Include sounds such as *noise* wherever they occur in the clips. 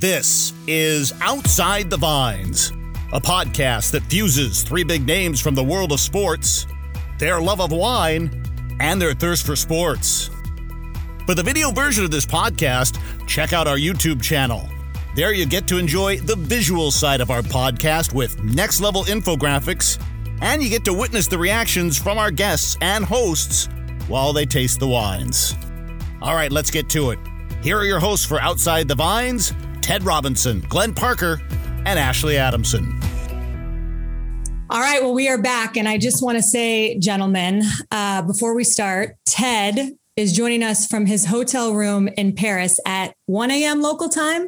This is Outside the Vines, a podcast that fuses three big names from the world of sports, their love of wine, and their thirst for sports. For the video version of this podcast, check out our YouTube channel. There you get to enjoy the visual side of our podcast with next level infographics, and you get to witness the reactions from our guests and hosts while they taste the wines. All right, let's get to it. Here are your hosts for Outside the Vines Ted Robinson, Glenn Parker, and Ashley Adamson. All right, well, we are back. And I just want to say, gentlemen, uh, before we start, Ted is joining us from his hotel room in Paris at 1 a.m. local time.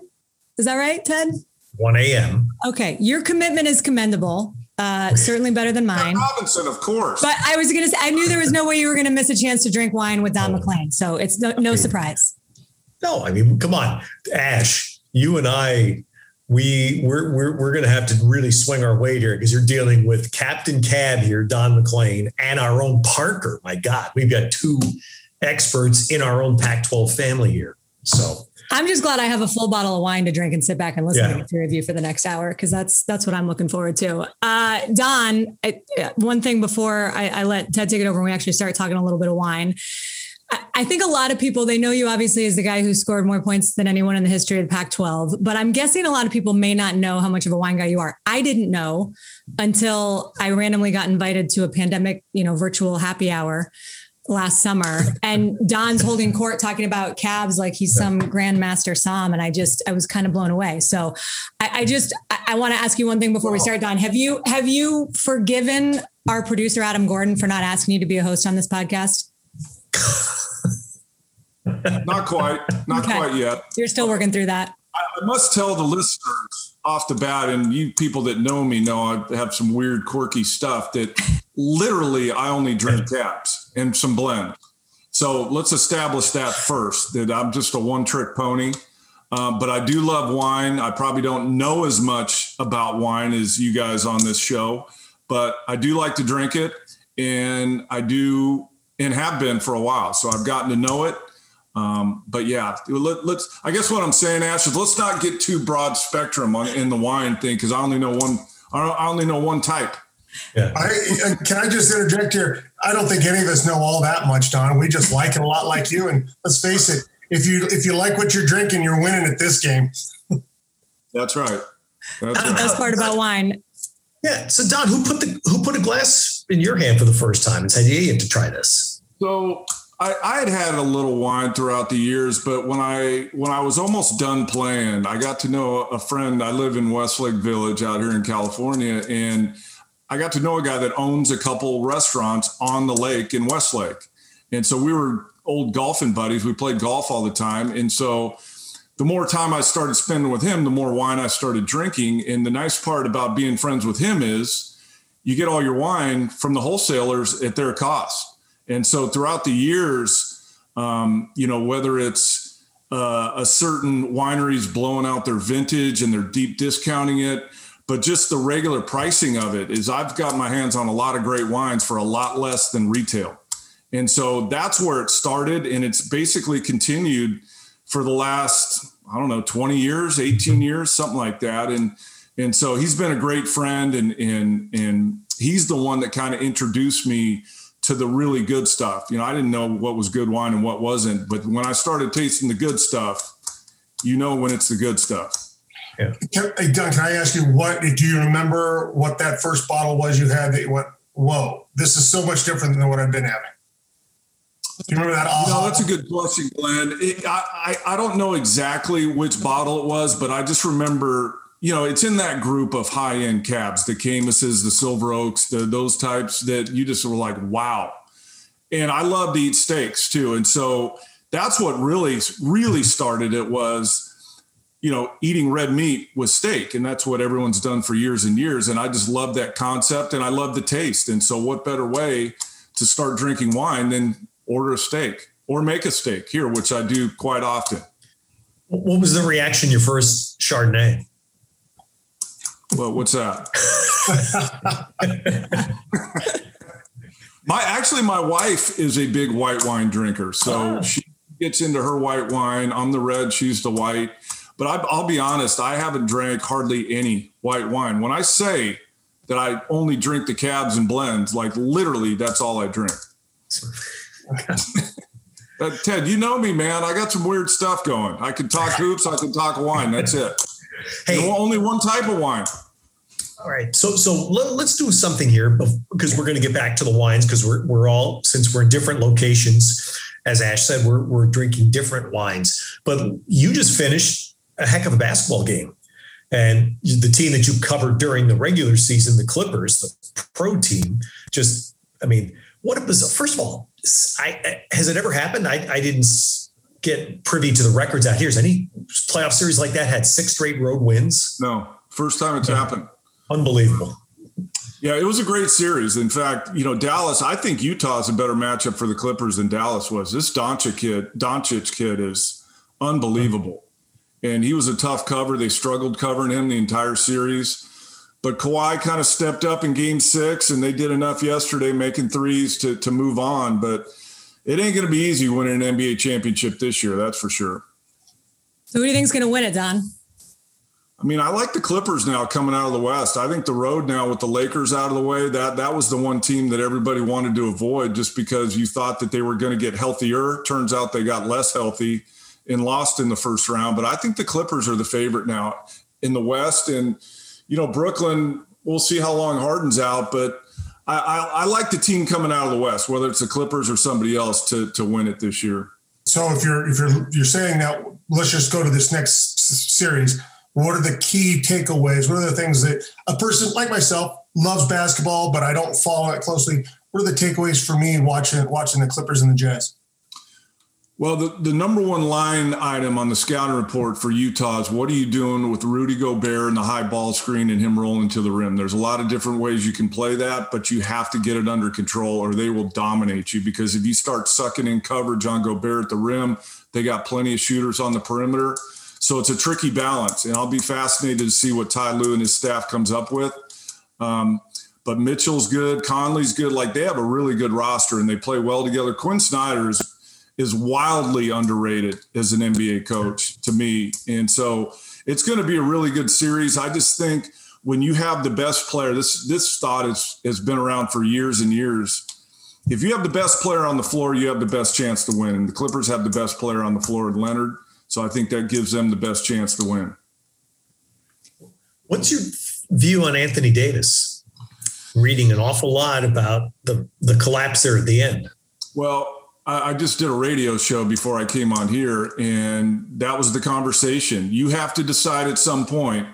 Is that right, Ted? 1 a.m. Okay, your commitment is commendable. Uh, certainly better than mine. Robinson, of course. But I was going to say, I knew there was no way you were going to miss a chance to drink wine with Don MacLean. So it's no, no surprise. No, I mean, come on, Ash you and I, we we're we're, we're going to have to really swing our weight here because you're dealing with Captain Cab here, Don MacLean, and our own Parker. My God, we've got two experts in our own Pac-12 family here. So I'm just glad I have a full bottle of wine to drink and sit back and listen yeah. to the three of you for the next hour because that's that's what I'm looking forward to. Uh, Don, I, one thing before I, I let Ted take it over and we actually start talking a little bit of wine. I think a lot of people, they know you obviously as the guy who scored more points than anyone in the history of the Pac 12, but I'm guessing a lot of people may not know how much of a wine guy you are. I didn't know until I randomly got invited to a pandemic, you know, virtual happy hour last summer. And Don's holding court talking about cabs like he's some grandmaster Somm. And I just, I was kind of blown away. So I, I just, I, I want to ask you one thing before we start, Don. Have you, have you forgiven our producer, Adam Gordon, for not asking you to be a host on this podcast? *laughs* not quite, not okay. quite yet. You're still working through that. I, must tell the listeners off the bat, and you people that know me know I have some weird, quirky stuff that *laughs* literally I only drink cabs and some blend. So let's establish that first that I'm just a one trick pony. Um, but I do love wine. I probably don't know as much about wine as you guys on this show, but I do like to drink it. And I do and have been for a while. So I've gotten to know it. Um, but yeah, let, us I guess what I'm saying, Ash, is let's not get too broad spectrum on in the wine thing because I only know one. I only know one type. Yeah. I, can I just interject here? I don't think any of us know all that much, Don. We just like it a lot, like you. And let's face it, if you if you like what you're drinking, you're winning at this game. *laughs* That's right. That's right. Best part about wine. Yeah. So Don, who put the who put a glass in your hand for the first time and said, "Yeah, you have to try this"? So I, I had had a little wine throughout the years, but when I when I was almost done playing, I got to know a friend. I live in Westlake Village out here in California, and I got to know a guy that owns a couple restaurants on the lake in Westlake. And so we were old golfing buddies. We played golf all the time. And so the more time I started spending with him, the more wine I started drinking. And the nice part about being friends with him is you get all your wine from the wholesalers at their cost. And so throughout the years, um, you know, whether it's uh, a certain winery's blowing out their vintage and they're deep discounting it, but just the regular pricing of it is I've got my hands on a lot of great wines for a lot less than retail. And so that's where it started. And it's basically continued for the last, I don't know, 20 years, 18 years, something like that. And, and so he's been a great friend and, and, and he's the one that kind of introduced me to the really good stuff. You know, I didn't know what was good wine and what wasn't, but when I started tasting the good stuff, you know when it's the good stuff. Yeah. Can, hey, Don, can I ask you what do you remember what that first bottle was you had that you went, whoa, this is so much different than what I've been having? Do you remember that? No, that's a good question, Glenn. It, I, I, I don't know exactly which bottle it was, but I just remember you know, it's in that group of high end cabs, the Caymuses, the Silver Oaks, the, those types that you just were like, wow. And I love to eat steaks too. And so that's what really, really started it was, you know, eating red meat with steak. And that's what everyone's done for years and years. And I just love that concept and I love the taste. And so, what better way to start drinking wine than order a steak or make a steak here, which I do quite often. What was the reaction your first Chardonnay? Well, what's that? *laughs* my actually, my wife is a big white wine drinker, so oh. she gets into her white wine. I'm the red, she's the white. But I, I'll be honest, I haven't drank hardly any white wine. When I say that I only drink the cabs and blends, like literally, that's all I drink. *laughs* Ted, you know me, man. I got some weird stuff going. I can talk hoops. I can talk wine. That's it. Hey, know, only one type of wine. All right. So so let, us do something here because we're going to get back to the wines because we're we're all since we're in different locations. As Ash said, we're we're drinking different wines. But you just finished a heck of a basketball game. And the team that you covered during the regular season, the Clippers, the pro team, just I mean, what a bizarre first of all, I, has it ever happened? I, I didn't get privy to the records out here. Has any playoff series like that had six straight road wins? No, first time it's yeah. happened. Unbelievable. Yeah, it was a great series. In fact, you know, Dallas, I think Utah is a better matchup for the Clippers than Dallas was. This Doncic kid, Doncic kid is unbelievable. And he was a tough cover. They struggled covering him the entire series. But Kawhi kind of stepped up in game six, and they did enough yesterday making threes to, to move on. But it ain't going to be easy winning an NBA championship this year, that's for sure. So who do you think is going to win it, Don? I mean, I like the Clippers now coming out of the West. I think the road now with the Lakers out of the way, that that was the one team that everybody wanted to avoid just because you thought that they were going to get healthier. Turns out they got less healthy and lost in the first round. But I think the Clippers are the favorite now in the West. And, you know, Brooklyn, we'll see how long Harden's out, but I, I, like the team coming out of the West, whether it's the Clippers or somebody else to to win it this year. So if you're if you're you're saying that, let's just go to this next series what are the key takeaways? What are the things that a person like myself loves basketball, but I don't follow it closely? What are the takeaways for me watching watching the Clippers and the Jazz? Well, the, the number one line item on the scouting report for Utah is what are you doing with Rudy Gobert and the high ball screen and him rolling to the rim? There's a lot of different ways you can play that, but you have to get it under control or they will dominate you because if you start sucking in coverage on Gobert at the rim, they got plenty of shooters on the perimeter so it's a tricky balance, and I'll be fascinated to see what Ty Lue and his staff comes up with. Um, but Mitchell's good, Conley's good. Like they have a really good roster, and they play well together. Quin Snyder is, wildly underrated as an NBA coach to me, and so it's going to be a really good series. I just think when you have the best player, this this thought is, has been around for years and years. If you have the best player on the floor, you have the best chance to win. And the Clippers have the best player on the floor, Leonard. So I think that gives them the best chance to win. What's your view on Anthony Davis? Reading an awful lot about the, the collapse there at the end. Well, I, I just did a radio show before I came on here, and that was the conversation. You have to decide at some point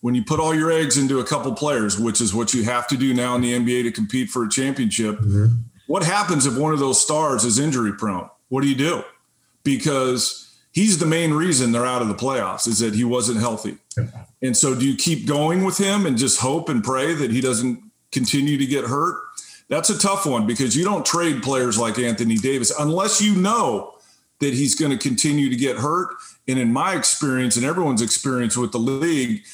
when you put all your eggs into a couple players, which is what you have to do now in the NBA to compete for a championship. Mm-hmm. What happens if one of those stars is injury prone? What do you do? Because he's the main reason they're out of the playoffs is that he wasn't healthy. And so do you keep going with him and just hope and pray that he doesn't continue to get hurt? That's a tough one because you don't trade players like Anthony Davis unless you know that he's going to continue to get hurt. And in my experience and everyone's experience with the league,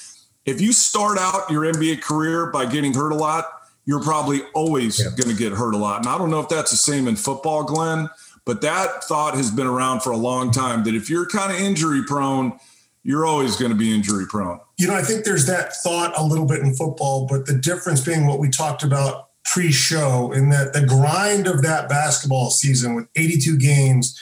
if you start out your NBA career by getting hurt a lot, you're probably always yeah. going to get hurt a lot. And I don't know if that's the same in football, Glenn, but that thought has been around for a long time that if you're kind of injury prone, you're always going to be injury prone. You know, I think there's that thought a little bit in football, but the difference being what we talked about pre show in that the grind of that basketball season with 82 games,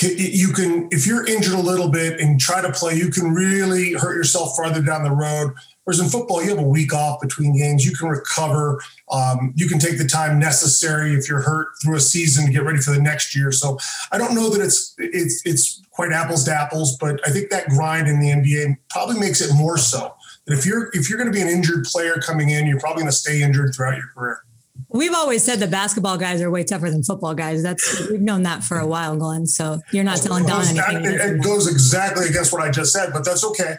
you can, if you're injured a little bit and try to play, you can really hurt yourself farther down the road. Whereas in football, you have a week off between games. You can recover. Um, you can take the time necessary if you're hurt through a season to get ready for the next year. So I don't know that it's it's it's quite apples to apples, but I think that grind in the NBA probably makes it more so. That if you're if you're going to be an injured player coming in, you're probably going to stay injured throughout your career. We've always said the basketball guys are way tougher than football guys. That's we've known that for a while, Glenn. So you're not telling Don anything. It, it goes exactly against what I just said, but that's okay.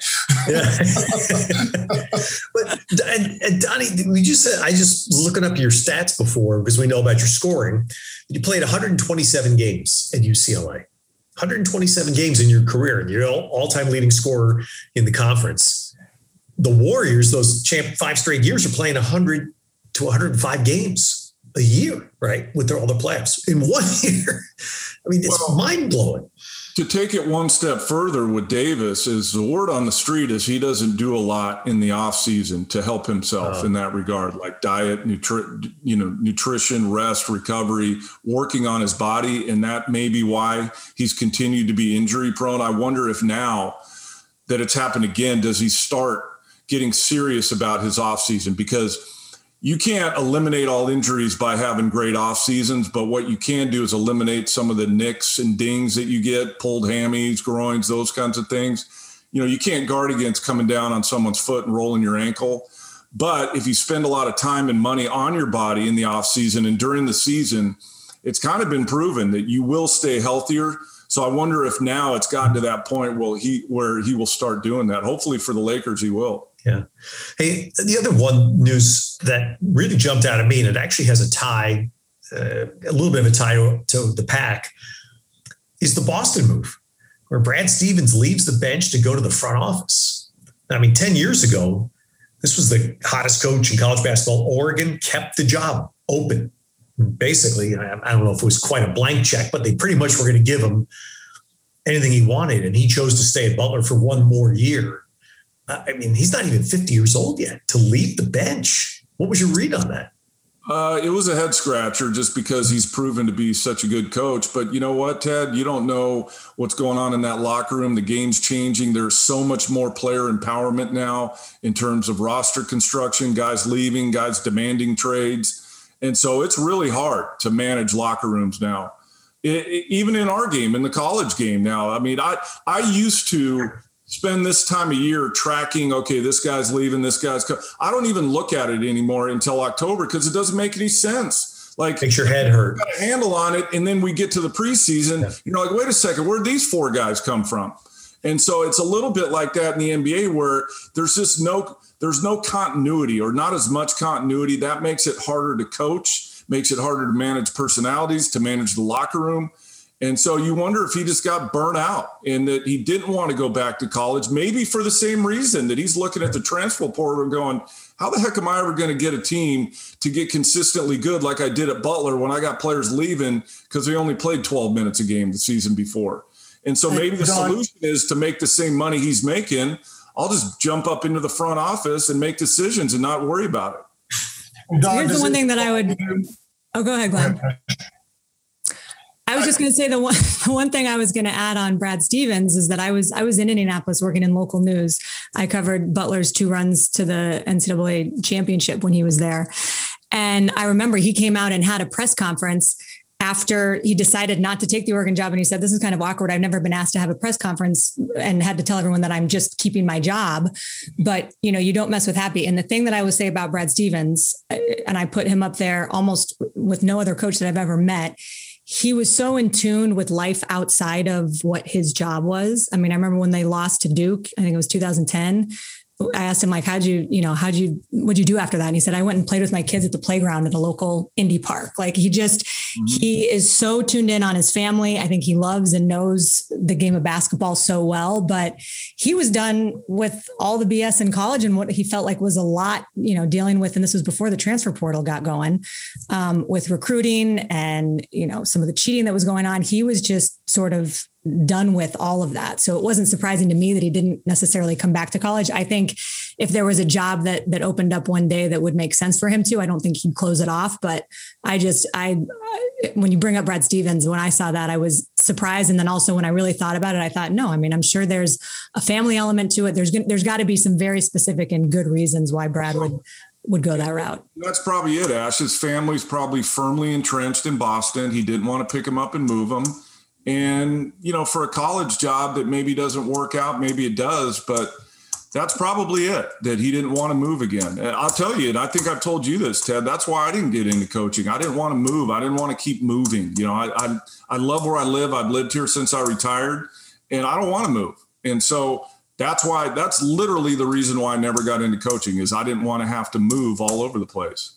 Yeah. *laughs* but and, and Donnie, we just said I just looking up your stats before because we know about your scoring. You played 127 games at UCLA. 127 games in your career, and you're all-time leading scorer in the conference. The Warriors, those champ five straight years, are playing 100 to 105 games a year, right? With their, all the playoffs in *laughs* one year. I mean, it's well, mind blowing. to take it one step further with Davis is the word on the street is he doesn't do a lot in the off season to help himself oh. in that regard, like diet, nutri- you know, nutrition, rest, recovery, working on his body, and that may be why he's continued to be injury prone. I wonder if now that it's happened again, does he start getting serious about his off season because you can't eliminate all injuries by having great off seasons, but what you can do is eliminate some of the nicks and dings that you get, pulled hammies, groins, those kinds of things. You know, you can't guard against coming down on someone's foot and rolling your ankle. But if you spend a lot of time and money on your body in the off season and during the season, it's kind of been proven that you will stay healthier. So I wonder if now it's gotten to that point where he where he will start doing that. Hopefully for the Lakers, he will. Yeah. Hey, the other one news that really jumped out at me, and it actually has a tie, uh, a little bit of a tie to, the pack, is the Boston move, where Brad Stevens leaves the bench to go to the front office. I mean, 10 years ago, this was the hottest coach in college basketball. Oregon kept the job open. Basically, I don't know if it was quite a blank check, but they pretty much were going to give him anything he wanted. And he chose to stay at Butler for one more year I mean, he's not even 50 years old yet to leave the bench. What was your read on that? Uh, it was a head scratcher just because he's proven to be such a good coach. But you know what, Ted? You don't know what's going on in that locker room. The game's changing. There's so much more player empowerment now in terms of roster construction, guys leaving, guys demanding trades. And so it's really hard to manage locker rooms now. It, it, even in our game, in the college game now. I mean, I I used to spend this time of year tracking okay this guy's leaving this guy's co- i don't even look at it anymore until october because it doesn't make any sense. Like makes your head hurt. got a handle on it and then we get to the preseason yeah. you know like wait a second where'd these four guys come from? And so it's a little bit like that in the nba where there's just no there's no continuity or not as much continuity. That makes it harder to coach makes it harder to manage personalities to manage the locker room and so you wonder if he just got burnt out and that he didn't want to go back to college, maybe for the same reason that he's looking at the transfer portal and going, how the heck am I ever going to get a team to get consistently good like I did at Butler when I got players leaving because they only played 12 minutes a game the season before? And so maybe the solution is to make the same money he's making. I'll just jump up into the front office and make decisions and not worry about it. Here's the one thing that I would. *laughs* Oh, go ahead, Glenn. *laughs* I was just going to say the one *laughs* the one thing I was going to add on Brad Stevens is that I was I was in Indianapolis working in local news. I covered Butler's two runs to the NCAA championship when he was there, and I remember he came out and had a press conference after he decided not to take the Oregon job. And he said this is kind of awkward. I've never been asked to have a press conference and had to tell everyone that I'm just keeping my job. But you know you don't mess with happy. And the thing that I would say about Brad Stevens uh, and I put him up there almost with no other coach that I've ever met he was so in tune with life outside of what his job was. I mean, I remember when they lost to Duke, I think it was 2010. I asked him like, how'd you, you know, how'd you, what'd you do after that? And he said, I went and played with my kids at the playground at a local indie park. Like he just, mm-hmm. he is so tuned in on his family. I think he loves and knows the game of basketball so well, but he was done with all the BS in college and what he felt like was a lot, you know, dealing with, and this was before the transfer portal got going um, with recruiting and, you know, some of the cheating that was going on. He was just sort of done with all of that. So it wasn't surprising to me that he didn't necessarily come back to college. I think if there was a job that that opened up one day that would make sense for him to, I don't think he'd close it off. But I just I when you bring up Brad Stevens, when I saw that, I was surprised. And then also when I really thought about it, I thought, no, I mean, I'm sure there's a family element to it. There's there's got to be some very specific and good reasons why Brad would would go that route. That's probably it, Ash. His family's probably firmly entrenched in Boston. He didn't want to pick him up and move him and, you know, for a college job that maybe doesn't work out, maybe it does, but that's probably it that he didn't want to move again. And I'll tell you, and I think I've told you this, Ted, that's why I didn't get into coaching. I didn't want to move. I didn't want to keep moving. You know, I, I, I love where I live. I've lived here since I retired and I don't want to move. And so that's why, that's literally the reason why I never got into coaching is I didn't want to have to move all over the place.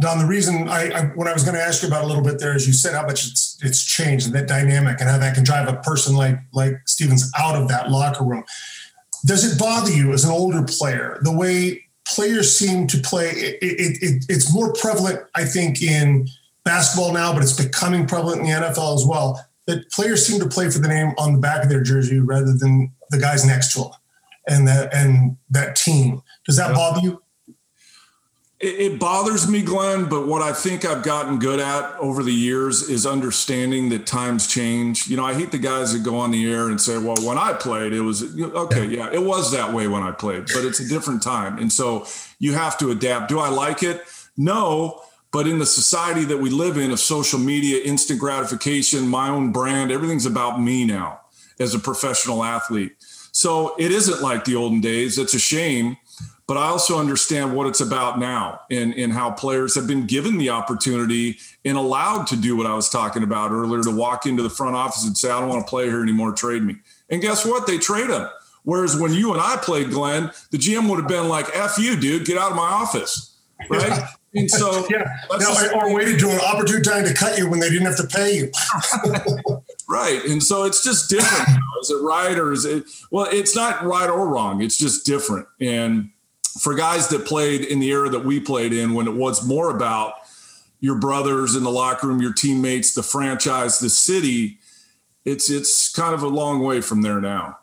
Don, the reason I, I when I was going to ask you about a little bit there is you said how much it's it's changed and that dynamic and how that can drive a person like like Stevens out of that locker room. Does it bother you as an older player the way players seem to play? It, it, it, it's more prevalent, I think, in basketball now, but it's becoming prevalent in the NFL as well. that players seem to play for the name on the back of their jersey rather than the guys next to them and that and that team. Does that bother you? It, it, bothers me, Glenn, but what I think I've gotten good at over the years is understanding that times change. You know, I hate the guys that go on the air and say, well, when I played, it was okay. Yeah, it was that way when I played, but it's a different time. And so you have to adapt. Do I like it? No. But in the society that we live in of social media, instant gratification, my own brand, everything's about me now as a professional athlete. So it isn't like the olden days. It's a shame but I also understand what it's about now and, and how players have been given the opportunity and allowed to do what I was talking about earlier to walk into the front office and say, I don't want to play here anymore, trade me. And guess what? They trade them. Whereas when you and I played, Glenn, the GM would have been like, F you, dude, get out of my office. Right. Yeah. And so, *laughs* yeah, no, or waited to an opportune time to cut you when they didn't have to pay you. *laughs* *laughs* right. And so it's just different. Is it right or is it, well, it's not right or wrong. It's just different. And, for guys that played in the era that we played in when it was more about your brothers in the locker room, your teammates, the franchise, the city, it's it's kind of a long way from there now.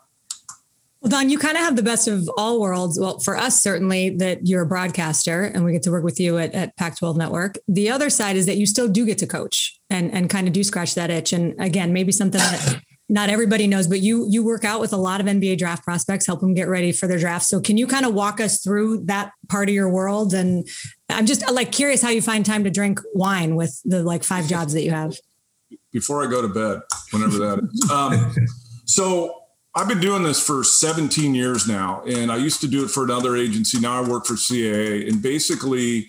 Well, Don, you kind of have the best of all worlds. Well, for us, certainly that you're a broadcaster and we get to work with you at, at Pac 12 Network. The other side is that you still do get to coach and, and kind of do scratch that itch. And again, maybe something that not everybody knows, but you you work out with a lot of NBA draft prospects, help them get ready for their draft. So can you kind of walk us through that part of your world? And I'm just like curious how you find time to drink wine with the like five jobs that you have. Before I go to bed, whenever that is. Um, so I've been doing this for 17 years now, and I used to do it for another agency. Now I work for CAA, and basically,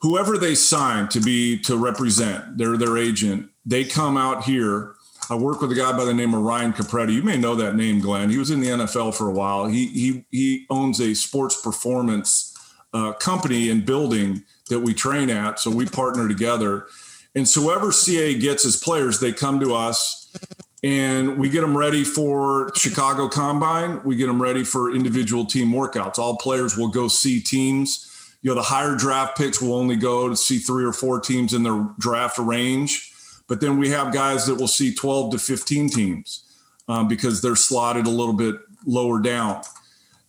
whoever they sign to be to represent, they're their agent. They come out here I work with a guy by the name of Ryan Capretti. You may know that name, Glenn. He was in the NFL for a while. He he he owns a sports performance uh, company and building that we train at. So we partner together. And so whoever CA gets as players, they come to us and we get them ready for Chicago Combine. We get them ready for individual team workouts. All players will go see teams. You know, the higher draft picks will only go to see three or four teams in their draft range but then we have guys that will see 12 to 15 teams um, because they're slotted a little bit lower down.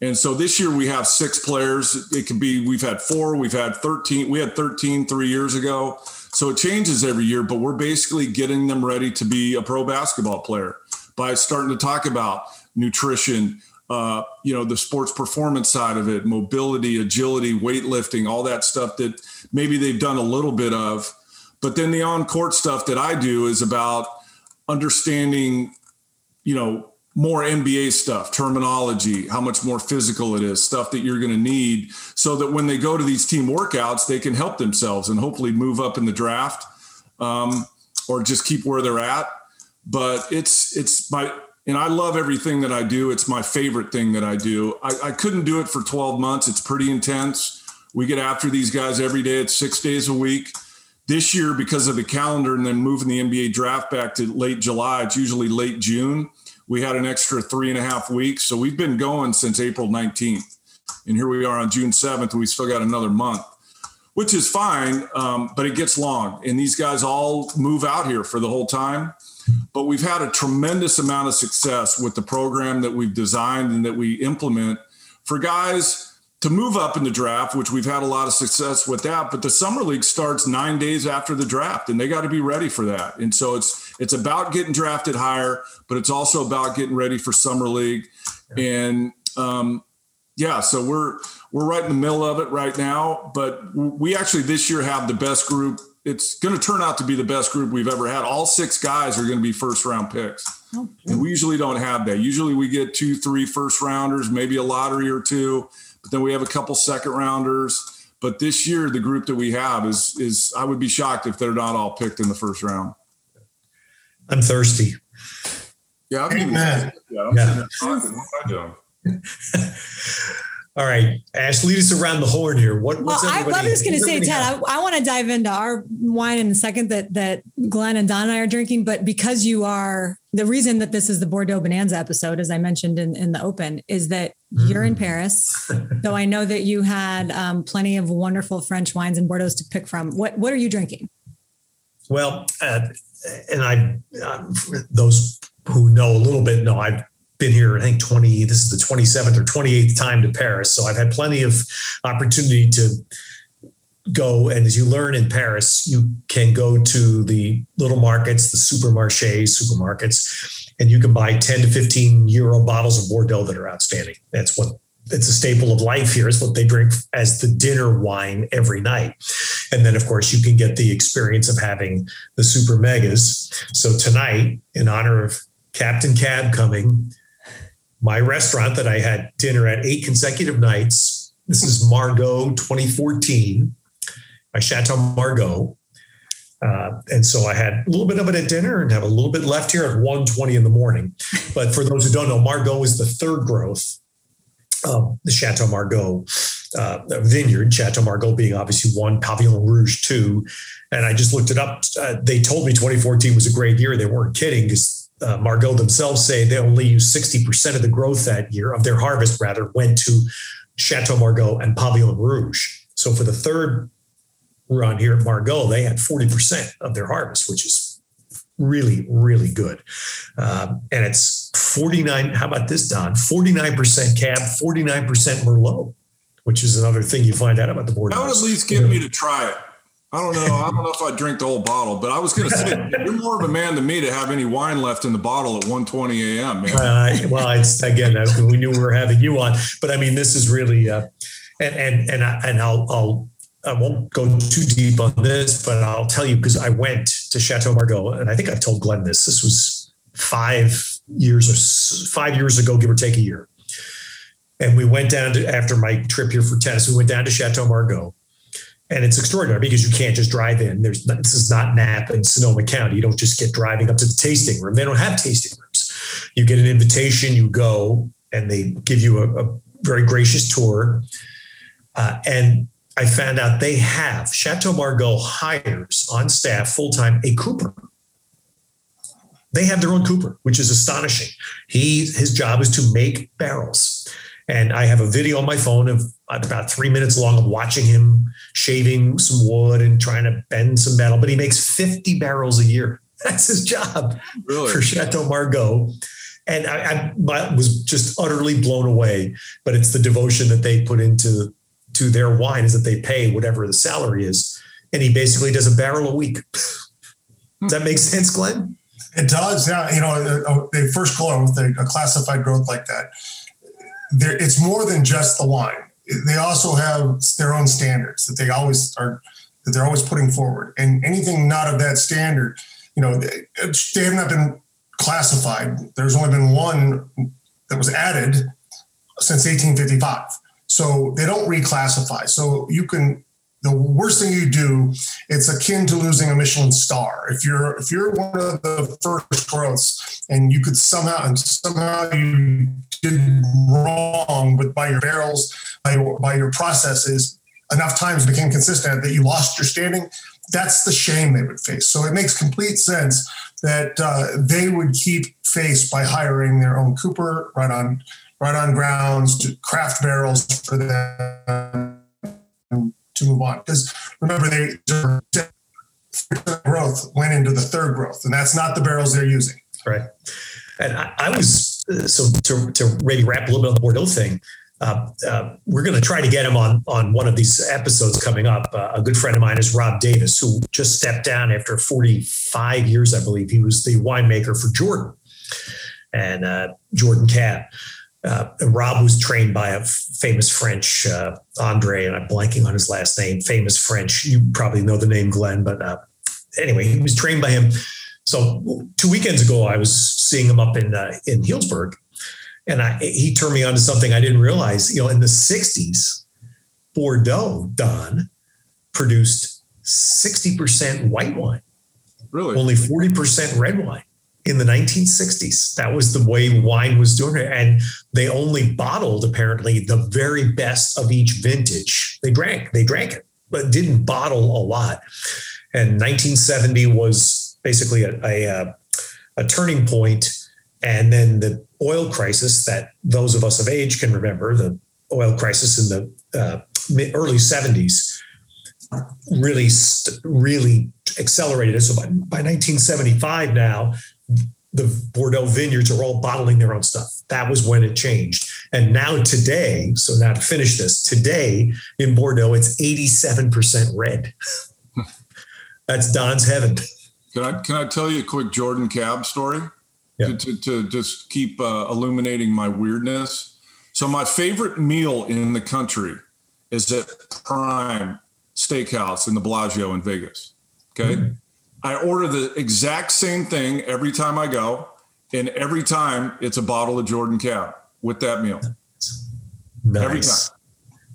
And so this year we have six players. It could be, we've had four, we've had 13, we had 13 three years ago. So it changes every year, but we're basically getting them ready to be a pro basketball player by starting to talk about nutrition, uh, you know, the sports performance side of it, mobility, agility, weightlifting, all that stuff that maybe they've done a little bit of but then the on court stuff that I do is about understanding, you know, more NBA stuff, terminology, how much more physical it is, stuff that you're going to need so that when they go to these team workouts, they can help themselves and hopefully move up in the draft um, or just keep where they're at. But it's, it's my, and I love everything that I do. It's my favorite thing that I do. I, I couldn't do it for 12 months. It's pretty intense. We get after these guys every day. It's six days a week. This year, because of the calendar and then moving the NBA draft back to late July, it's usually late June. We had an extra three and a half weeks. So we've been going since April 19th. And here we are on June 7th, and we still got another month, which is fine, um, but it gets long. And these guys all move out here for the whole time. But we've had a tremendous amount of success with the program that we've designed and that we implement for guys to move up in the draft, which we've had a lot of success with that. But the summer league starts nine days after the draft, and they got to be ready for that. And so it's it's about getting drafted higher, but it's also about getting ready for summer league. And um, yeah, so we're we're right in the middle of it right now. But we actually this year have the best group. It's going to turn out to be the best group we've ever had. All six guys are going to be first round picks. And we usually don't have that. Usually we get two, three first rounders, maybe a lottery or two but then we have a couple second rounders. But this year, the group that we have is is I would be shocked if they're not all picked in the first round. I'm thirsty. Yeah, I'm Amen. yeah, I'm yeah. *laughs* Talking. What am I doing? All right, Ash, lead us around the horn here. What, what's well, I, I was going to say, Ted, I, I want to dive into our wine in a second that that Glenn and Don and I are drinking, but because you are the reason that this is the Bordeaux Bonanza episode, as I mentioned in, in the open, is that mm. you're in mm. Paris. *laughs* so I know that you had um, plenty of wonderful French wines and Bordeaux to pick from. What what are you drinking? Well, uh, and I, uh, those who know a little bit know I've been here, I think 20, this is the 27th or 28th time to Paris. So I've had plenty of opportunity to go. And as you learn in Paris, you can go to the little markets, the supermarchés, supermarkets, and you can buy 10 to 15 euro bottles of Bordeaux that are outstanding. That's what it's a staple of life here. It's what they drink as the dinner wine every night. And then, of course, you can get the experience of having the super megas. So tonight, in honor of Captain Cab coming, my restaurant that I had dinner at eight consecutive nights. This is Margaux 2014, my Chateau Margaux. Uh, and so I had a little bit of it at dinner and have a little bit left here at 1.20 in the morning. But for those who don't know, Margaux is the third growth of the Chateau Margaux uh, vineyard, Chateau Margaux being obviously one, Pavillon Rouge two. And I just looked it up. Uh, they told me 2014 was a great year. They weren't kidding because uh, Margaux themselves say they only use 60% of the growth that year of their harvest, rather, went to Chateau Margaux and Pavillon Rouge. So for the third run here at Margaux, they had 40% of their harvest, which is really, really good. Um, and it's 49. How about this, Don? 49% cab, 49% Merlot, which is another thing you find out about the board. That would at least get me to try it. I don't know. I don't know if I drink the whole bottle, but I was going to say *laughs* you're more of a man than me to have any wine left in the bottle at 1:20 a.m. Uh, well, it's again we knew we were having you on, but I mean this is really, uh, and and and I, and I'll I'll I won't go too deep on this, but I'll tell you because I went to Chateau Margaux, and I think I've told Glenn this. This was five years or five years ago, give or take a year. And we went down to after my trip here for tennis. We went down to Chateau Margaux and it's extraordinary because you can't just drive in. There's this is not Napa and Sonoma County. You don't just get driving up to the tasting room. They don't have tasting rooms. You get an invitation, you go, and they give you a, a very gracious tour. Uh, and I found out they have Chateau Margaux hires on staff full time a cooper. They have their own cooper, which is astonishing. He his job is to make barrels. And I have a video on my phone of about three minutes long of watching him shaving some wood and trying to bend some metal. But he makes 50 barrels a year. *laughs* That's his job really? for Chateau Margaux. And I, I, was just utterly blown away. But it's the devotion that they put into to their wine is that they pay whatever the salary is. And he basically does a barrel a week. *laughs* Does that make sense, Glenn? It does. Yeah. You know, they first call it with a classified growth like that there, it's more than just the wine. They also have their own standards that they always are that they're always putting forward, and anything not of that standard, you know, they, they have not been classified. There's only been one that was added since 1855. So they don't reclassify. So you can the worst thing you do, it's akin to losing a Michelin star. If you're if you're one of the first growths and you could somehow and somehow you did wrong with by your barrels, by your, by your processes, enough times became consistent that you lost your standing. That's the shame they would face. So it makes complete sense that uh, they would keep face by hiring their own cooper right on right on grounds to craft barrels for them to move on. Because remember, they *laughs* growth went into the third growth, and that's not the barrels they're using. Right. And I, I was so to, to maybe wrap a little bit on the Bordeaux thing. Uh, uh, we're going to try to get him on on one of these episodes coming up. Uh, a good friend of mine is Rob Davis, who just stepped down after 45 years, I believe. He was the winemaker for Jordan and uh, Jordan Cab. Uh, Rob was trained by a famous French uh, Andre, and I'm blanking on his last name. Famous French. You probably know the name Glenn, but anyway, he was trained by him. So two weekends ago, I was seeing him up in uh, in Healdsburg, and I, he turned me on to something I didn't realize. You know, in the '60s, Bordeaux Don produced 60% white wine, really, only 40% red wine in the 1960s. That was the way wine was doing it. And they only bottled apparently the very best of each vintage. They drank, they drank it, but didn't bottle a lot. And 1970 was basically a, a, a turning point. And then the oil crisis that those of us of age can remember, the oil crisis in the uh, early 70s really, really accelerated it. So by, by 1975 now, the Bordeaux vineyards are all bottling their own stuff. That was when it changed. And now today, so now to finish this, today in Bordeaux, it's 87% red. *laughs* That's Don's heaven. Can I can I tell you a quick Jordan Cab story? Yeah. To, to, to just keep uh, illuminating my weirdness. So my favorite meal in the country is at Prime Steakhouse in the Bellagio in Vegas. Okay. Mm-hmm. I order the exact same thing every time I go, and every time it's a bottle of Jordan Cab with that meal. Nice. Every time.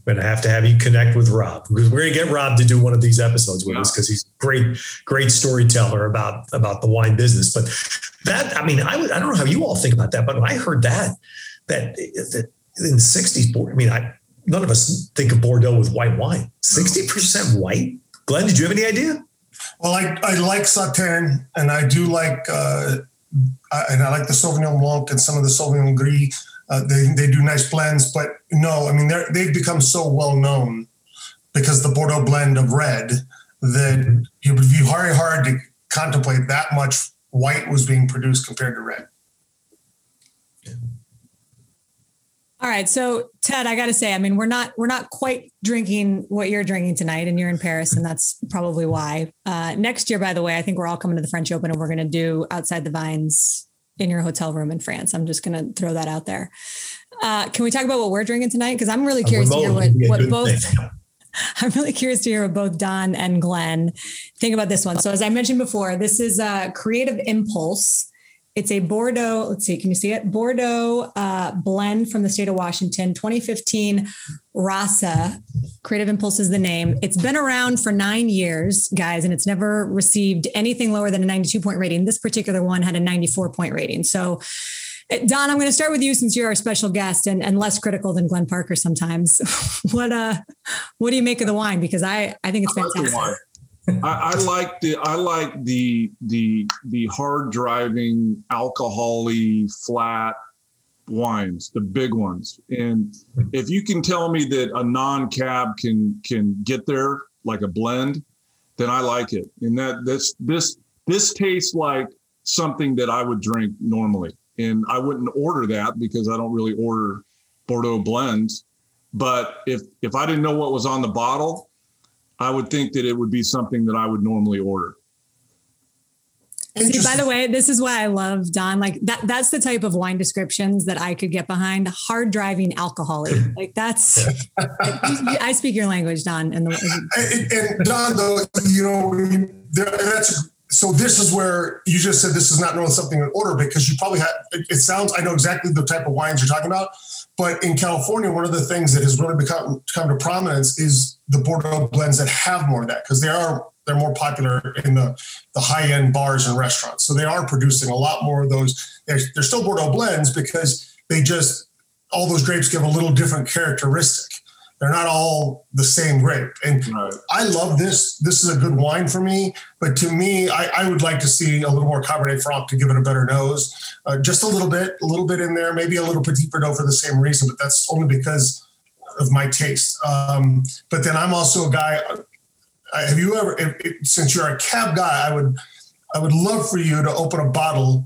I'm gonna have to have you connect with Rob because we're gonna get Rob to do one of these episodes with yeah. us because he's great, great storyteller about about the wine business. But that, I mean, I I don't know how you all think about that, but I heard that that, that in the '60s, I mean, I none of us think of Bordeaux with white wine. Sixty percent white. Glenn, did you have any idea? Well, I, I like Sauternes and I do like, uh, I, and I like the Sauvignon Blanc and some of the Sauvignon Gris. Uh, they, they do nice blends, but no, I mean, they've become so well known because the Bordeaux blend of red that it would be very hard to contemplate that much white was being produced compared to red. All right. So Ted, I got to say, I mean, we're not we're not quite drinking what you're drinking tonight, and you're in Paris, and that's probably why. Uh, next year, by the way, I think we're all coming to the French Open, and we're going to do outside the vines in your hotel room in France. I'm just going to throw that out there. Uh, can we talk about what we're drinking tonight? Because I'm really curious to hear what, what both. *laughs* I'm really curious to hear what both Don and Glenn think about this one. So, as I mentioned before, this is a creative impulse it's a Bordeaux, let's see, can you see it? Bordeaux uh, blend from the state of Washington, 2015 Rasa. Creative Impulse is the name. It's been around for nine years, guys, and it's never received anything lower than a 92 point rating. This particular one had a 94 point rating. So, eh, Don, I'm going to start with you since you're our special guest and, and less critical than Glenn Parker sometimes. *laughs* what uh, what do you make of the wine? Because I I think it's fantastic. I, I, like the I like the the the hard driving, alcoholy, flat wines, the big ones. And if you can tell me that a non-cab can can get there like a blend, then I like it. And that this this this tastes like something that I would drink normally. And I wouldn't order that because I don't really order Bordeaux blends. But if if I didn't know what was on the bottle, I would think that it would be something that I would normally order. See, by the way, this is why I love Don. Like that, that's the type of wine descriptions that I could get behind. Hard driving alcoholic. *laughs* Like that's, I speak your language, Don. And, the, *laughs* and, and Don, though, you know, that's, so this is where you just said this is not normally something in order because you probably had, it sounds, I know exactly the type of wines you're talking about. But in California, one of the things that has really become come to prominence is the Bordeaux blends that have more of that because they are they're more popular in the, the high end bars and restaurants. So they are producing a lot more of those. They're, they're still Bordeaux blends because they just all those grapes give a little different characteristic. They're not all the same grape. And right. I love this. This is a good wine for me. But to me, I, I, would like to see a little more Cabernet Franc to give it a better nose. Uh, just a little bit, a little bit in there, maybe a little Petit Verdot for the same reason, but that's only because of my taste. Um, but then I'm also a guy. Uh, have you ever, if, if, since you're a cab guy, I would, I would love for you to open a bottle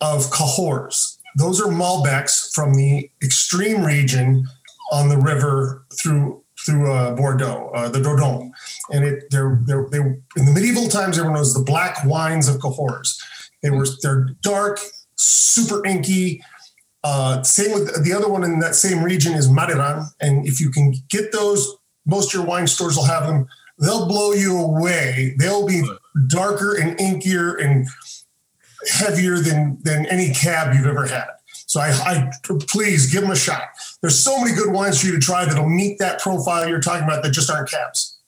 of Cahors. Those are Malbecs from the extreme region on the river through through uh, Bordeaux, uh, the Dordogne, and it they're, they're they in the medieval times everyone knows the black wines of Cahors. They were they're dark, super inky. Uh, same with the other one in that same region is Madiran, and if you can get those, most of your wine stores will have them. They'll blow you away. They'll be darker and inkier and heavier than than any cab you've ever had. So I, I, please give them a shot. There's so many good wines for you to try that'll meet that profile you're talking about that just aren't cabs.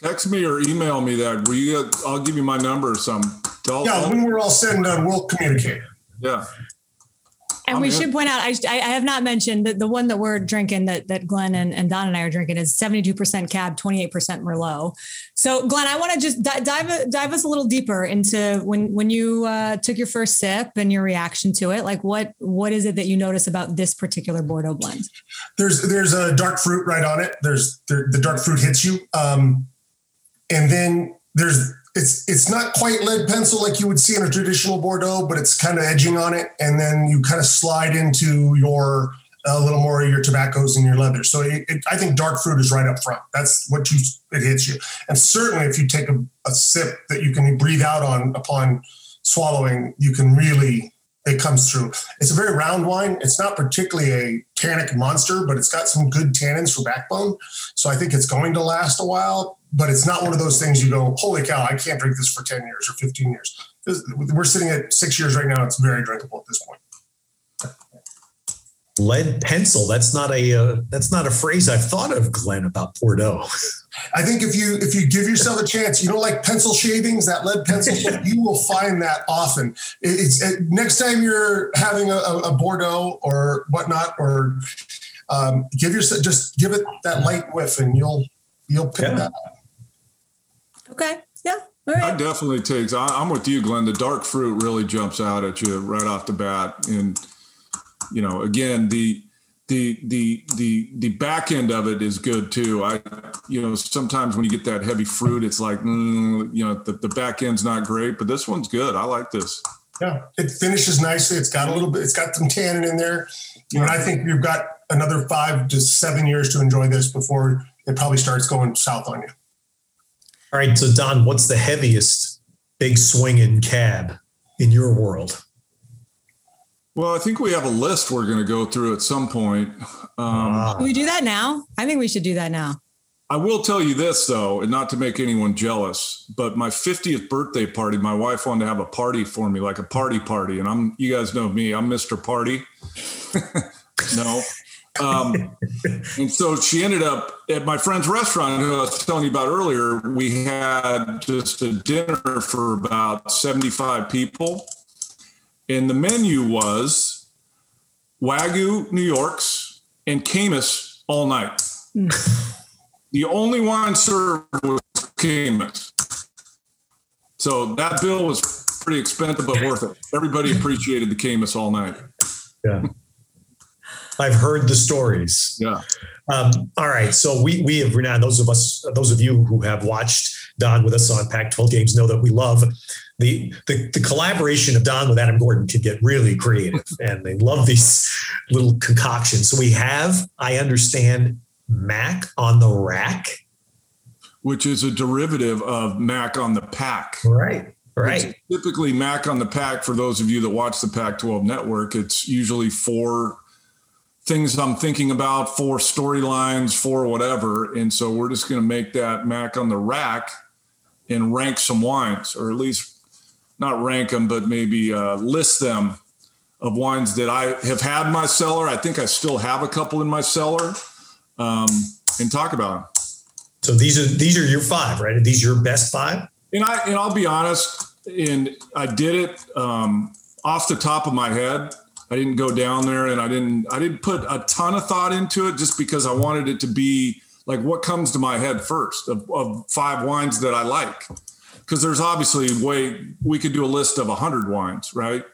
Text me or email me that. Will you, I'll give you my number or something. yeah, when we're all said and done, we'll communicate. Yeah. And we should point out, I, I have not mentioned that the one that we're drinking that that Glenn and, and Don and I are drinking is 72% cab, 28% Merlot. So Glenn, I want to just dive dive us a little deeper into when when you uh, took your first sip and your reaction to it. Like what what is it that you notice about this particular Bordeaux blend? There's there's a dark fruit right on it. There's the, the dark fruit hits you, um, and then there's it's it's not quite lead pencil like you would see in a traditional Bordeaux, but it's kind of edging on it, and then you kind of slide into your a little more of your tobaccos and your leather. So it, it, I think dark fruit is right up front. That's what you it hits you, and certainly if you take a, a sip that you can breathe out on upon swallowing, you can really it comes through. It's a very round wine. It's not particularly a tannic monster, but it's got some good tannins for backbone. So I think it's going to last a while but it's not one of those things you go, holy cow, I can't drink this for 10 years or 15 years. We're sitting at six years right now. It's very drinkable at this point. Lead pencil. That's not a uh, that's not a phrase I've thought of, Glenn, about Bordeaux. I think if you if you give yourself a chance, you don't like pencil shavings, that lead pencil, *laughs* you will find that often. It's it, next time you're having a, a Bordeaux or whatnot, or um, give yourself just give it that light whiff, and you'll you'll pick yeah. that up. Okay. Yeah. All right. I definitely takes. I, I'm with you, Glenn. The dark fruit really jumps out at you right off the bat, and you know, again, the the the the the back end of it is good too. I, you know, sometimes when you get that heavy fruit, it's like, mm, you know, the, the back end's not great, but this one's good. I like this. Yeah, it finishes nicely. It's got a little bit. It's got some tannin in there. You know, and I think you've got another five to seven years to enjoy this before it probably starts going south on you. All right. So, Don, what's the heaviest big swinging cab in your world? Well, I think we have a list we're going to go through at some point. Um, ah. Can we do that now? I think we should do that now. I will tell you this though, and not to make anyone jealous, but my 50th birthday party, my wife wanted to have a party for me, like a party party. And I'm, you guys know me, I'm Mr. Party. *laughs* no. Um, and so she ended up at my friend's restaurant, who I was telling you about earlier. We had just a dinner for about 75 people. And the menu was Wagyu New Yorks and Caymus all night. the only wine served was Caymus. So that bill was pretty expensive, but worth it. Everybody appreciated the Caymus all night. Yeah. I've heard the stories. Yeah. Um, all right. So we we have now those of us those of you who have watched Don with us on Pac-12 games know that we love the, the the collaboration of Don with Adam Gordon can get really creative, *laughs* and they love these little concoctions. So we have, I understand, Mac on the rack, which is a derivative of Mac on the pack. Right. Right. typically, Mac on the pack, for those of you that watch the Pac 12 network, it's usually four things I'm thinking about for storylines, for whatever. And so we're just going to make that Mac on the rack and rank some wines, or at least not rank them, but maybe uh, list them of wines that I have had in my cellar. I think I still have a couple in my cellar, um, and talk about them. So these are these are your five, right? Are these your best five? And I and I'll be honest, and I did it um, off the top of my head. I didn't go down there and I didn't I didn't put a ton of thought into it just because I wanted it to be like what comes to my head first of, of five wines that I like. Because there's obviously way we could do a list of a hundred wines, right?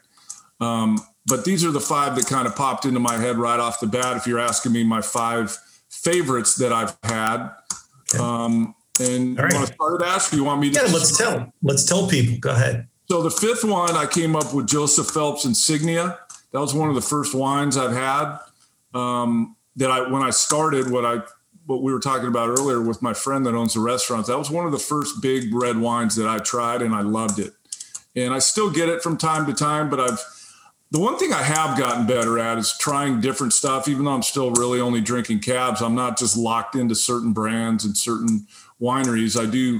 Um, but these are the five that kind of popped into my head right off the bat. If you're asking me my five favorites that I've had. Um, and All right. you want to start, Ash? You want me to? Yeah, let's tell. Let's tell people. Go ahead. So the fifth one, I came up with Joseph Phelps Insignia that was one of the first wines I've had. Um, that I when I started what I what we were talking about earlier with my friend that owns the restaurant. That was one of the first big red wines that I tried, and I loved it. And I still get it from time to time, but I've the one thing I have gotten better at is trying different stuff. Even though I'm still really only drinking cabs, I'm not just locked into certain brands and certain wineries. I do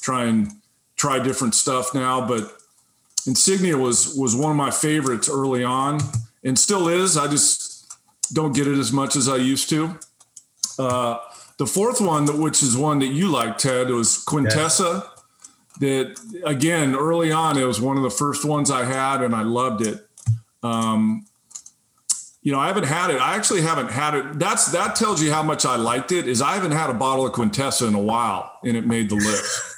try and try different stuff now, but Insignia was was one of my favorites early on, and still is. I just don't get it as much as I used to. Uh, the fourth one, which is one that you like, Ted, was Quintessa. Yeah. That again, early on, it was one of the first ones I had, and I loved it. Um, you know, I haven't had it. I actually haven't had it. That's that tells you how much I liked it. Is I haven't had a bottle of Quintessa in a while, and it made the list.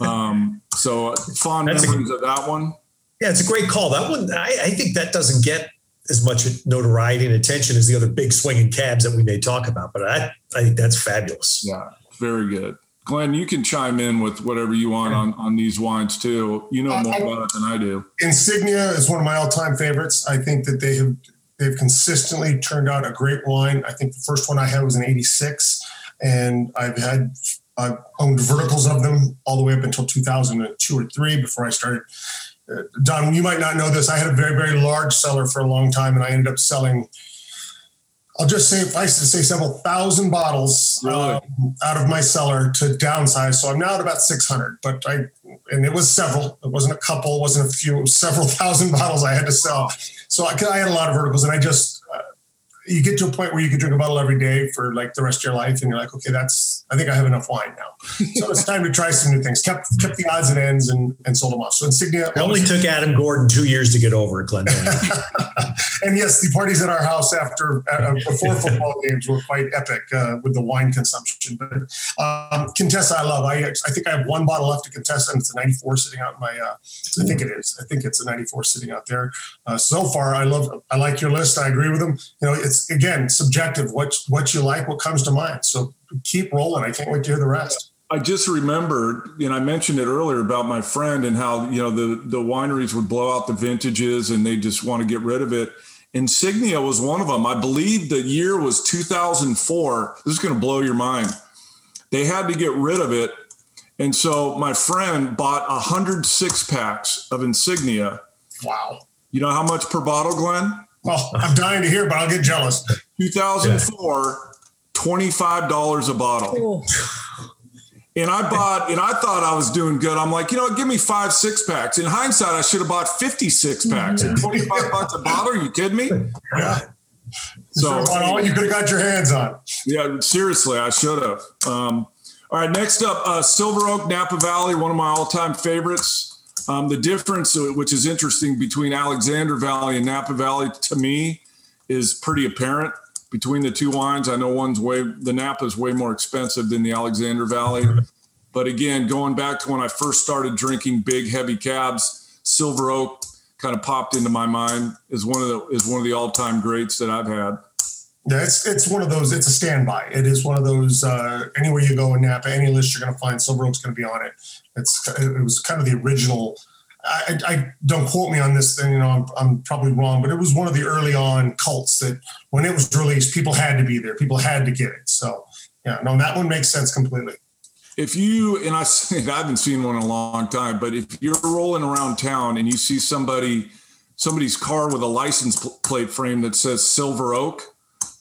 Um, so fond That's memories a, of that one. Yeah, it's a great call. That one, I, I, think that doesn't get as much notoriety and attention as the other big swinging cabs that we may talk about. But I, I think that's fabulous. Yeah, very good. Glenn, you can chime in with whatever you want on, on these wines too. You know more about it than I do. Insignia is one of my all-time favorites. I think that they have they've consistently turned out a great wine. I think the first one I had was an 86 and I've had I've owned verticals of them all the way up until 2002 or 3 before I started uh, Don, you might not know this. I had a very, very large cellar for a long time, and I ended up selling I'll just say, if I say several thousand bottles really? um, out of my cellar to downsize. So I'm now at about 600, but I, and it was several, it wasn't a couple, it wasn't a few, several *laughs* thousand bottles I had to sell. So I, I had a lot of verticals and I just, uh, you get to a point where you can drink a bottle every day for like the rest of your life, and you're like, okay, that's I think I have enough wine now. So it's time to try some new things. Kept kept the odds and ends and, and sold them off. So Insignia. It only took Adam Gordon two years to get over it, Glenn. *laughs* and yes, the parties at our house after uh, before football *laughs* games were quite epic uh, with the wine consumption. But um, Quintessa, I love. I I think I have one bottle left to Quintessa, and it's a 94 sitting out in my. Uh, I think it is. I think it's a 94 sitting out there. Uh, so far, I love. I like your list. I agree with them. You know, it's again subjective. What what you like, what comes to mind. So keep rolling. I can't wait to hear the rest. I just remembered, and I mentioned it earlier about my friend and how you know the the wineries would blow out the vintages and they just want to get rid of it. Insignia was one of them. I believe the year was 2004. This is going to blow your mind. They had to get rid of it, and so my friend bought 106 packs of Insignia. Wow. You know how much per bottle, Glenn? Well, I'm dying to hear, but I'll get jealous. 2004, $25 a bottle. And I bought, and I thought I was doing good. I'm like, you know, give me five six packs. In hindsight, I should have bought 56 packs at 25 bucks a bottle. Are you kidding me? Yeah. So all you could have got your hands on. Yeah, seriously, I should have. Um, all right, next up, uh, Silver Oak Napa Valley, one of my all-time favorites. Um, the difference, uh, which is interesting, between Alexander Valley and Napa Valley, to me, is pretty apparent between the two wines. I know one's way the Napa is way more expensive than the Alexander Valley. But again, going back to when I first started drinking big heavy cabs, Silver Oak kind of popped into my mind is one of the is one of the all time greats that I've had. Yeah, it's it's one of those. It's a standby. It is one of those. Uh, anywhere you go in Napa, any list you're going to find Silver Oak's going to be on it. It's it was kind of the original I, I, don't quote me on this thing, you know, I'm, I'm, probably wrong, but it was one of the early on cults that when it was released, people had to be there. People had to get it. So yeah, no, that one makes sense completely. If you, and I, *laughs* I haven't seen one in a long time, but if you're rolling around town and you see somebody, somebody's car with a license plate frame that says Silver Oak,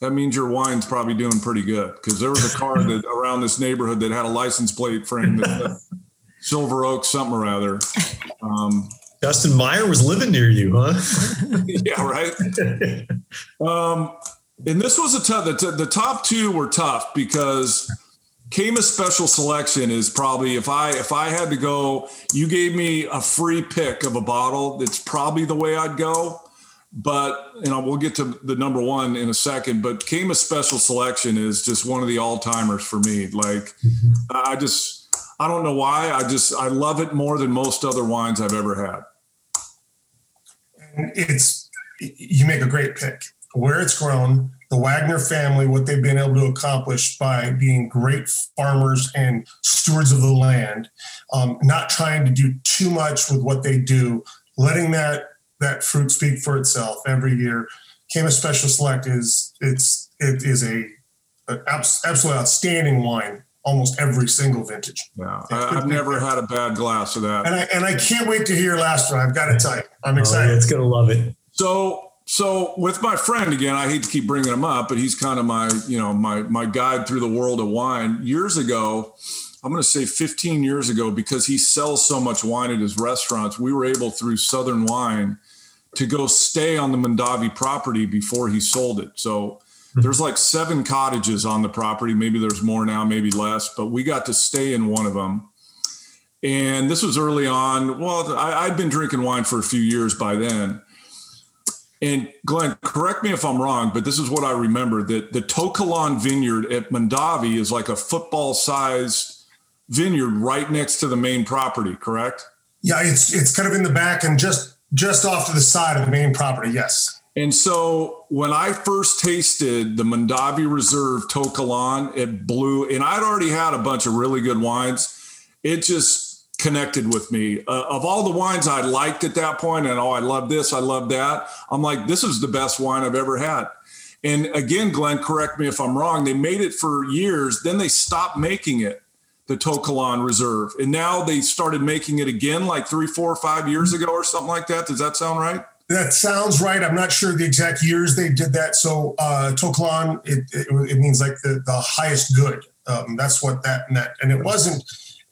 that means your wine's probably doing pretty good. Cause there was a car *laughs* that around this neighborhood that had a license plate frame that Silver Oak, something or other. Um, Dustin Meyer was living near you, huh? *laughs* yeah, right. um, and this was a tough. The, the top two were tough because Caymus Special Selection is probably if I if I had to go, you gave me a free pick of a bottle. It's probably the way I'd go. But you know, we'll get to the number one in a second. But Caymus Special Selection is just one of the all timers for me. Like. I just I don't know why. I just I love it more than most other wines I've ever had. It's you make a great pick. Where it's grown, the Wagner family, what they've been able to accomplish by being great farmers and stewards of the land, um, not trying to do too much with what they do, letting that that fruit speak for itself every year. Caymus Special Select is it's it is a, a absolutely outstanding wine almost every single vintage. Yeah, I, have never had a bad glass of that. And I and I can't wait to hear last one. I've got to tell you, I'm excited. Oh, yeah, it's gonna love it. So so with my friend again, I hate to keep bringing him up, but he's kind of my you know my my guide through the world of wine. Years ago, I'm going to say 15 years ago, because he sells so much wine at his restaurants, we were able through Southern Wine to go stay on the Mondavi property before he sold it. So Mm-hmm. there's like seven cottages on the property. Maybe there's more now, maybe less, but we got to stay in one of them. And this was early on. Well, I, I'd been drinking wine for a few years by then. And Glenn, correct me if I'm wrong, but this is what I remember that the To Kalon vineyard at Mondavi is like a football sized vineyard right next to the main property, correct? Yeah, it's it's kind of in the back and just just off to the side of the main property. Yes. And so when I first tasted the Mondavi Reserve To Kalon, it blew, and I'd already had a bunch of really good wines. It just connected with me. Uh, of all the wines I liked at that point, and oh, I love this, I love that. I'm like, this is the best wine I've ever had. And again, Glenn, correct me if I'm wrong. They made it for years, then they stopped making it the To Kalon Reserve. And now they started making it again like three, four, five years ago or something like that. Does that sound right? That sounds right. I'm not sure the exact years they did that. So uh, To Kalon, it, it, it, means like the, the highest good. Um, that's what that meant. And it wasn't,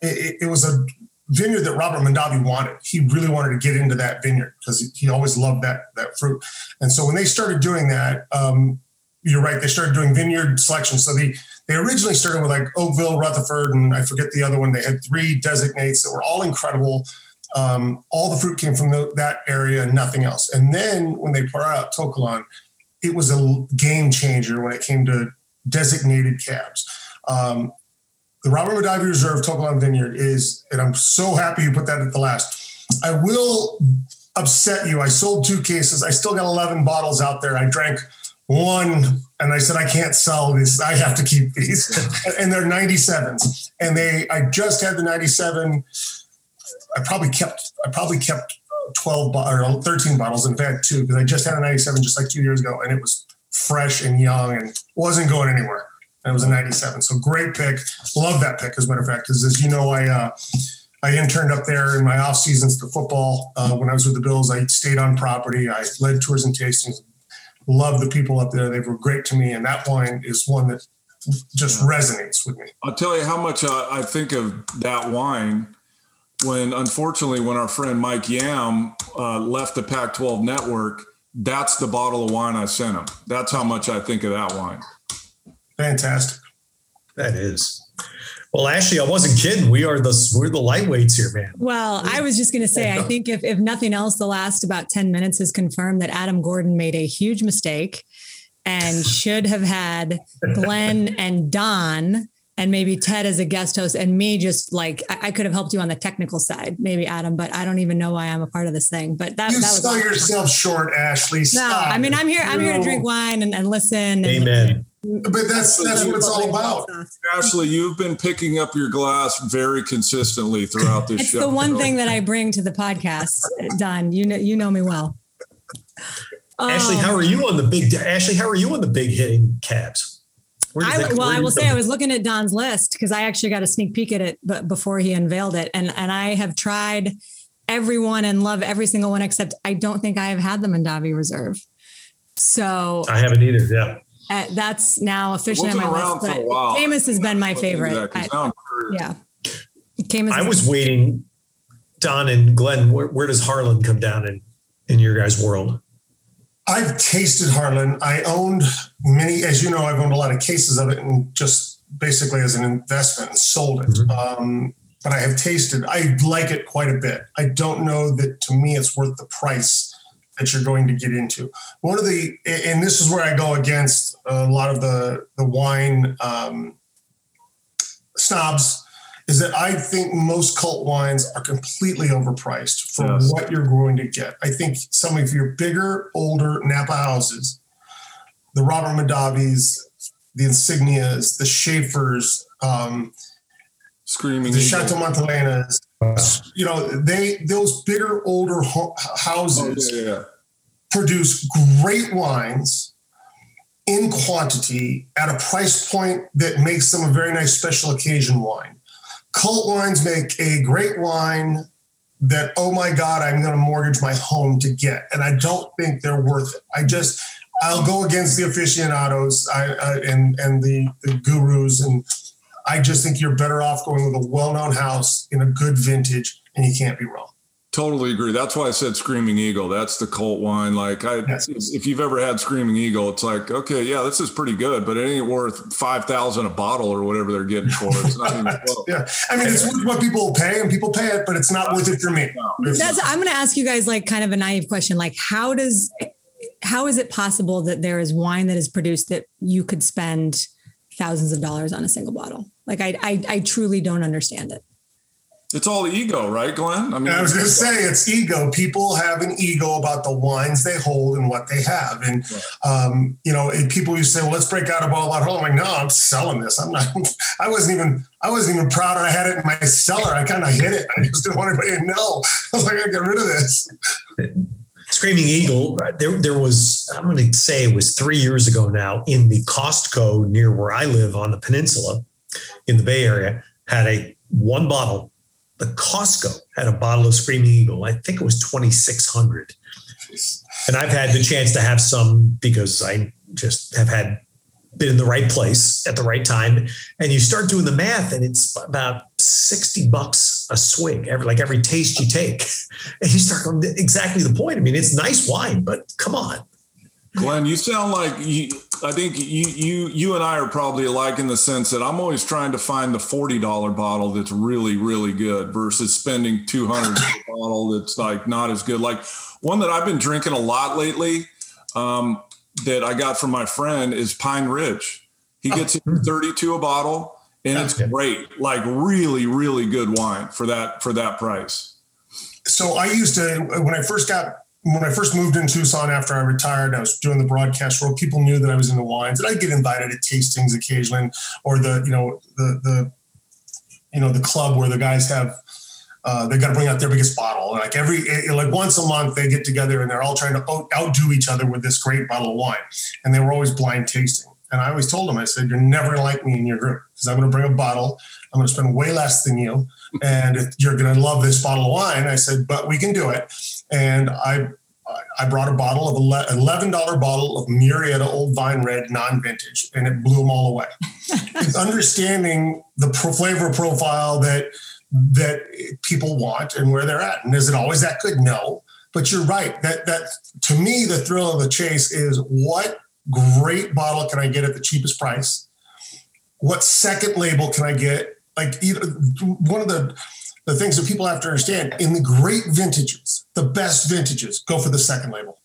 it, it, was a vineyard that Robert Mondavi wanted. He really wanted to get into that vineyard because he, he, always loved that, that fruit. And so when they started doing that, um, you're right, they started doing vineyard selection. So the, they originally started with like Oakville, Rutherford, and I forget the other one. They had three designates that were all incredible. Um, all the fruit came from the, that area and nothing else. And then when they brought out To Kalon, it was a game changer when it came to designated cabs. Um, the Robert Mondavi Reserve To Kalon Vineyard is, and I'm so happy you put that at the last. I will upset you. I sold two cases. I still got 11 bottles out there. I drank one and I said, I can't sell these. I have to keep these. *laughs* and they're 97s. And they, I just had the 97. I probably kept, I probably kept 12 or 13 bottles. In fact, two, because I just had a 97 just like two years ago. And it was fresh and young and wasn't going anywhere. And it was a 97. So great pick. Love that pick, as a matter of fact, because as you know, I, uh, I interned up there in my off seasons for football. Uh, when I was with the Bills, I stayed on property. I led tours and tastings, love the people up there. They were great to me, and that wine is one that just resonates with me. I'll tell you how much uh, I think of that wine when, unfortunately, when our friend Mike Yam uh, left the Pac-12 network. That's the bottle of wine I sent him. That's how much I think of that wine. Fantastic. That is. Well, actually, I wasn't kidding. We are the we're the lightweights here, man. Well, I was just going to say, I think if if nothing else, the last about ten minutes has confirmed that Adam Gordon made a huge mistake and should have had Glenn and Don and maybe Ted as a guest host and me just like I, I, could have helped you on the technical side, maybe Adam, but I don't even know why I'm a part of this thing. But that, you that was sell yourself short, Ashley. Stop. No, I mean I'm here. I'm here to drink wine and, and listen. Amen. And, but that's that's what it's all about. Ashley, you've been picking up your glass very consistently throughout this it's show. It's the one thing that I bring to the podcast, Don. You know, you know me well. Ashley, how are you on the big? Ashley, how are you on the big hitting cabs? I, well, I will say I was looking at Don's list because I actually got a sneak peek at it but before he unveiled it, and and I have tried everyone and love every single one except I don't think I have had the Mondavi Reserve. So I haven't either. Yeah. Uh, that's now officially on my list. But Caymus has been my favorite. I, yeah. Caymus I was waiting, Don and Glenn, where, where, does Harlan come down in, in your guys' world? I've tasted Harlan. I owned many, as you know, I've owned a lot of cases of it and just basically as an investment and sold it. Mm-hmm. Um, but I have tasted, I like it quite a bit. I don't know that to me it's worth the price that you're going to get into. One of the, and this is where I go against a lot of the the wine um, snobs, is that I think most cult wines are completely overpriced for yes. what you're going to get. I think some of your bigger, older Napa houses, the Robert Mondavis, the Insignias, the Shafers, um, Screaming, the Chateau Montelenas, you know, they those bigger, older ho- houses oh, yeah, yeah. produce great wines in quantity at a price point that makes them a very nice special occasion wine. Cult wines make a great wine that, oh my God, I'm going to mortgage my home to get. And I don't think they're worth it. I just, I'll go against the aficionados I, I, and, and the, the gurus and I just think you're better off going with a well-known house in a good vintage, and you can't be wrong. Totally agree. That's why I said Screaming Eagle. That's the cult wine. Like, I, yes. if you've ever had Screaming Eagle, it's like, okay, yeah, this is pretty good, but it ain't worth five thousand a bottle or whatever they're getting for it. It's not even *laughs* yeah, I mean, it's worth what people pay, and people pay it, but it's not worth it for me. That's. I'm going to ask you guys like kind of a naive question. Like, how does how is it possible that there is wine that is produced that you could spend thousands of dollars on a single bottle? Like I, I, I truly don't understand it. It's all ego, right, Glenn? I mean, I was going to say it's ego. People have an ego about the wines they hold and what they have, and um, you know, people used to say, "Well, let's break out a bottle at home." I'm like, no, I'm selling this. I'm not. *laughs* I wasn't even. I wasn't even proud. I had it in my cellar. I kind of hid it. I just didn't want anybody to know. *laughs* I was like, I get rid of this. Screaming Eagle, there, there was, I'm going to say it was three years ago now in the Costco near where I live on the peninsula in the Bay Area, had a one bottle the Costco had a bottle of Screaming Eagle. I think it was 2,600. And I've had the chance to have some because I just have had been in the right place at the right time. And you start doing the math, and it's about 60 bucks a swig, every like every taste you take. *laughs* And you start going exactly the point. I mean, it's nice wine, but come on. Glenn, you sound like you. I think you you you and I are probably alike in the sense that I'm always trying to find the forty dollar bottle that's really really good versus spending two hundred *laughs* bottle that's like not as good. Like one that I've been drinking a lot lately, um, that I got from my friend is Pine Ridge. He oh, gets oh. thirty two a bottle, and that's it's good. great. Like really really good wine for that for that price. So I used to when I first got when I first moved in Tucson after I retired, I was doing the broadcast role. People knew that I was into wines, and I'd get invited to tastings occasionally, or the you know the the you know the club where the guys have uh, they got to bring out their biggest bottle. Like every like once a month, they get together and they're all trying to outdo each other with this great bottle of wine, and they were always blind tasting. And I always told them, I said, "You're never gonna like me in your group because I'm gonna bring a bottle. I'm gonna spend way less than you, and you're gonna love this bottle of wine." I said, "But we can do it." And I I brought a bottle of eleven dollar bottle of Marietta Old Vine Red non vintage, and it blew them all away. *laughs* it's understanding the pro- flavor profile that that people want and where they're at, and is it always that good? No, but you're right. That that to me, the thrill of the chase is what great bottle can I get at the cheapest price? What second label can I get? Like either one of the the things that people have to understand in the great vintages, the best vintages, go for the second label.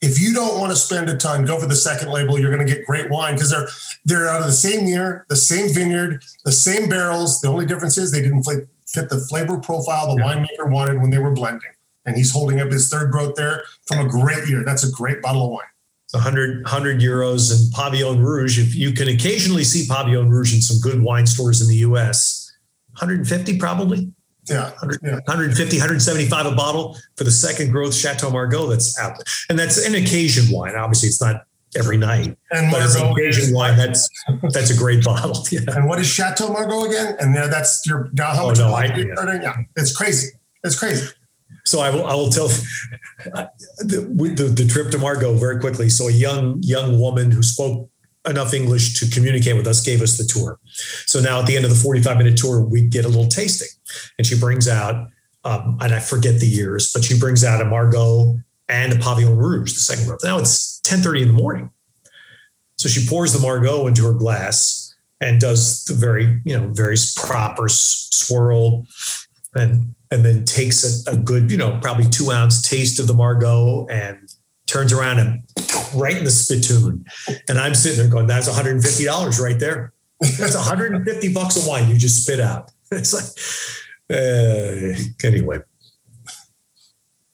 If you don't want to spend a ton, go for the second label. You're going to get great wine because they're they're out of the same year, the same vineyard, the same barrels. The only difference is they didn't fit the flavor profile the yeah. winemaker wanted when they were blending. And he's holding up his third growth there from a great year. That's a great bottle of wine. 100, 100 euros and Pavillon Rouge. If you can occasionally see Pavillon Rouge in some good wine stores in the US, 150 probably. Yeah. 100, yeah. 150, 175 a bottle for the second growth Chateau Margaux that's out. And that's an occasion wine. Obviously, it's not every night. And but it's an occasion wine. That's that's a great *laughs* bottle. Yeah. And what is Chateau Margaux again? And there, that's your how oh, much no, I, yeah. yeah. It's crazy. It's crazy. So I will, I will tell *laughs* the, the, the trip to Margaux very quickly. So a young young woman who spoke enough English to communicate with us gave us the tour. So now at the end of the 45 minute tour, we get a little tasting. And she brings out, um, and I forget the years, but she brings out a Margaux and a Pavillon Rouge, the second group. Now it's 10:30 in the morning. So she pours the Margaux into her glass and does the very, you know, very proper swirl and and then takes a, a good, you know, probably two ounce taste of the Margaux and turns around and right in the spittoon. And I'm sitting there going, that's $150 right there. That's 150 bucks a wine you just spit out. *laughs* It's like, uh, anyway.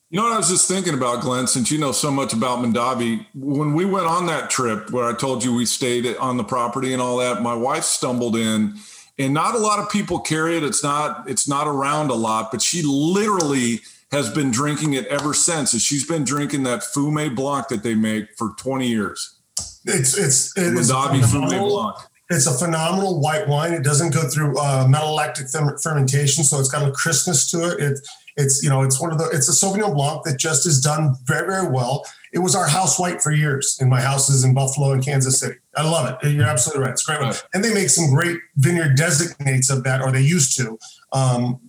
You know what I was just thinking about, Glenn, since you know so much about Mondavi, when we went on that trip where I told you we stayed on the property and all that, my wife stumbled in and not a lot of people carry it. It's not, it's not around a lot, but she literally has been drinking it ever since. And she's been drinking that Fumé Blanc that they make for 20 years. It's it's it is Fume Blanc. It's a phenomenal white wine. It doesn't go through uh, malolactic fermentation, so it's got a crispness to it. it. It's you know it's one of the it's a Sauvignon Blanc that just is done very very well. It was our house white for years in my houses in Buffalo and Kansas City. I love it. You're absolutely right. It's great, right. and they make some great vineyard designates of that, or they used to. Um,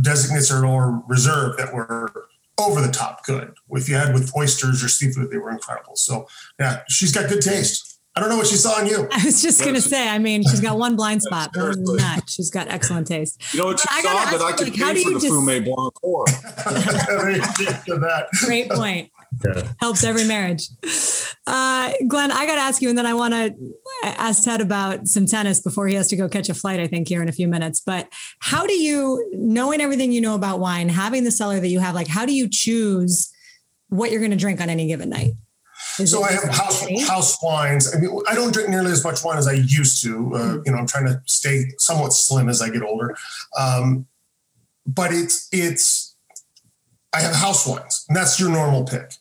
designates or, or reserve that were over the top good. If you had with oysters or seafood, they were incredible. So yeah, she's got good taste. I don't know what she saw in you. I was just going to say, I mean, she's got one blind spot, but other than that, she's got excellent taste. You know what she saw that I could like, pay for the just... Fumé Blanc for. *laughs* *laughs* Great point. Yeah. Helps every marriage. Uh, Glenn, I got to ask you, and then I want to ask Ted about some tennis before he has to go catch a flight, I think, here in a few minutes. But how do you, knowing everything you know about wine, having the cellar that you have, like, how do you choose what you're going to drink on any given night? Is so I have house house wines. I mean, I don't drink nearly as much wine as I used to. Uh, mm-hmm. you know, I'm trying to stay somewhat slim as I get older. Um, but it's it's I have house wines, and that's your normal pick.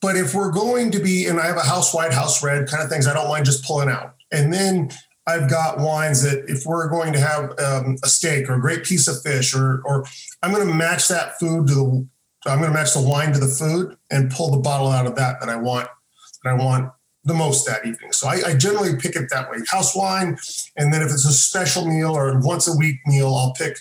But if we're going to be, and I have a house white, house red kind of things, I don't mind just pulling out. And then I've got wines that if we're going to have um, a steak or a great piece of fish, or or I'm going to match that food to the, I'm going to match the wine to the food and pull the bottle out of that that I want that I want the most that evening. So I, I, generally pick it that way: house wine, and then if it's a special meal or once a week meal, I'll pick.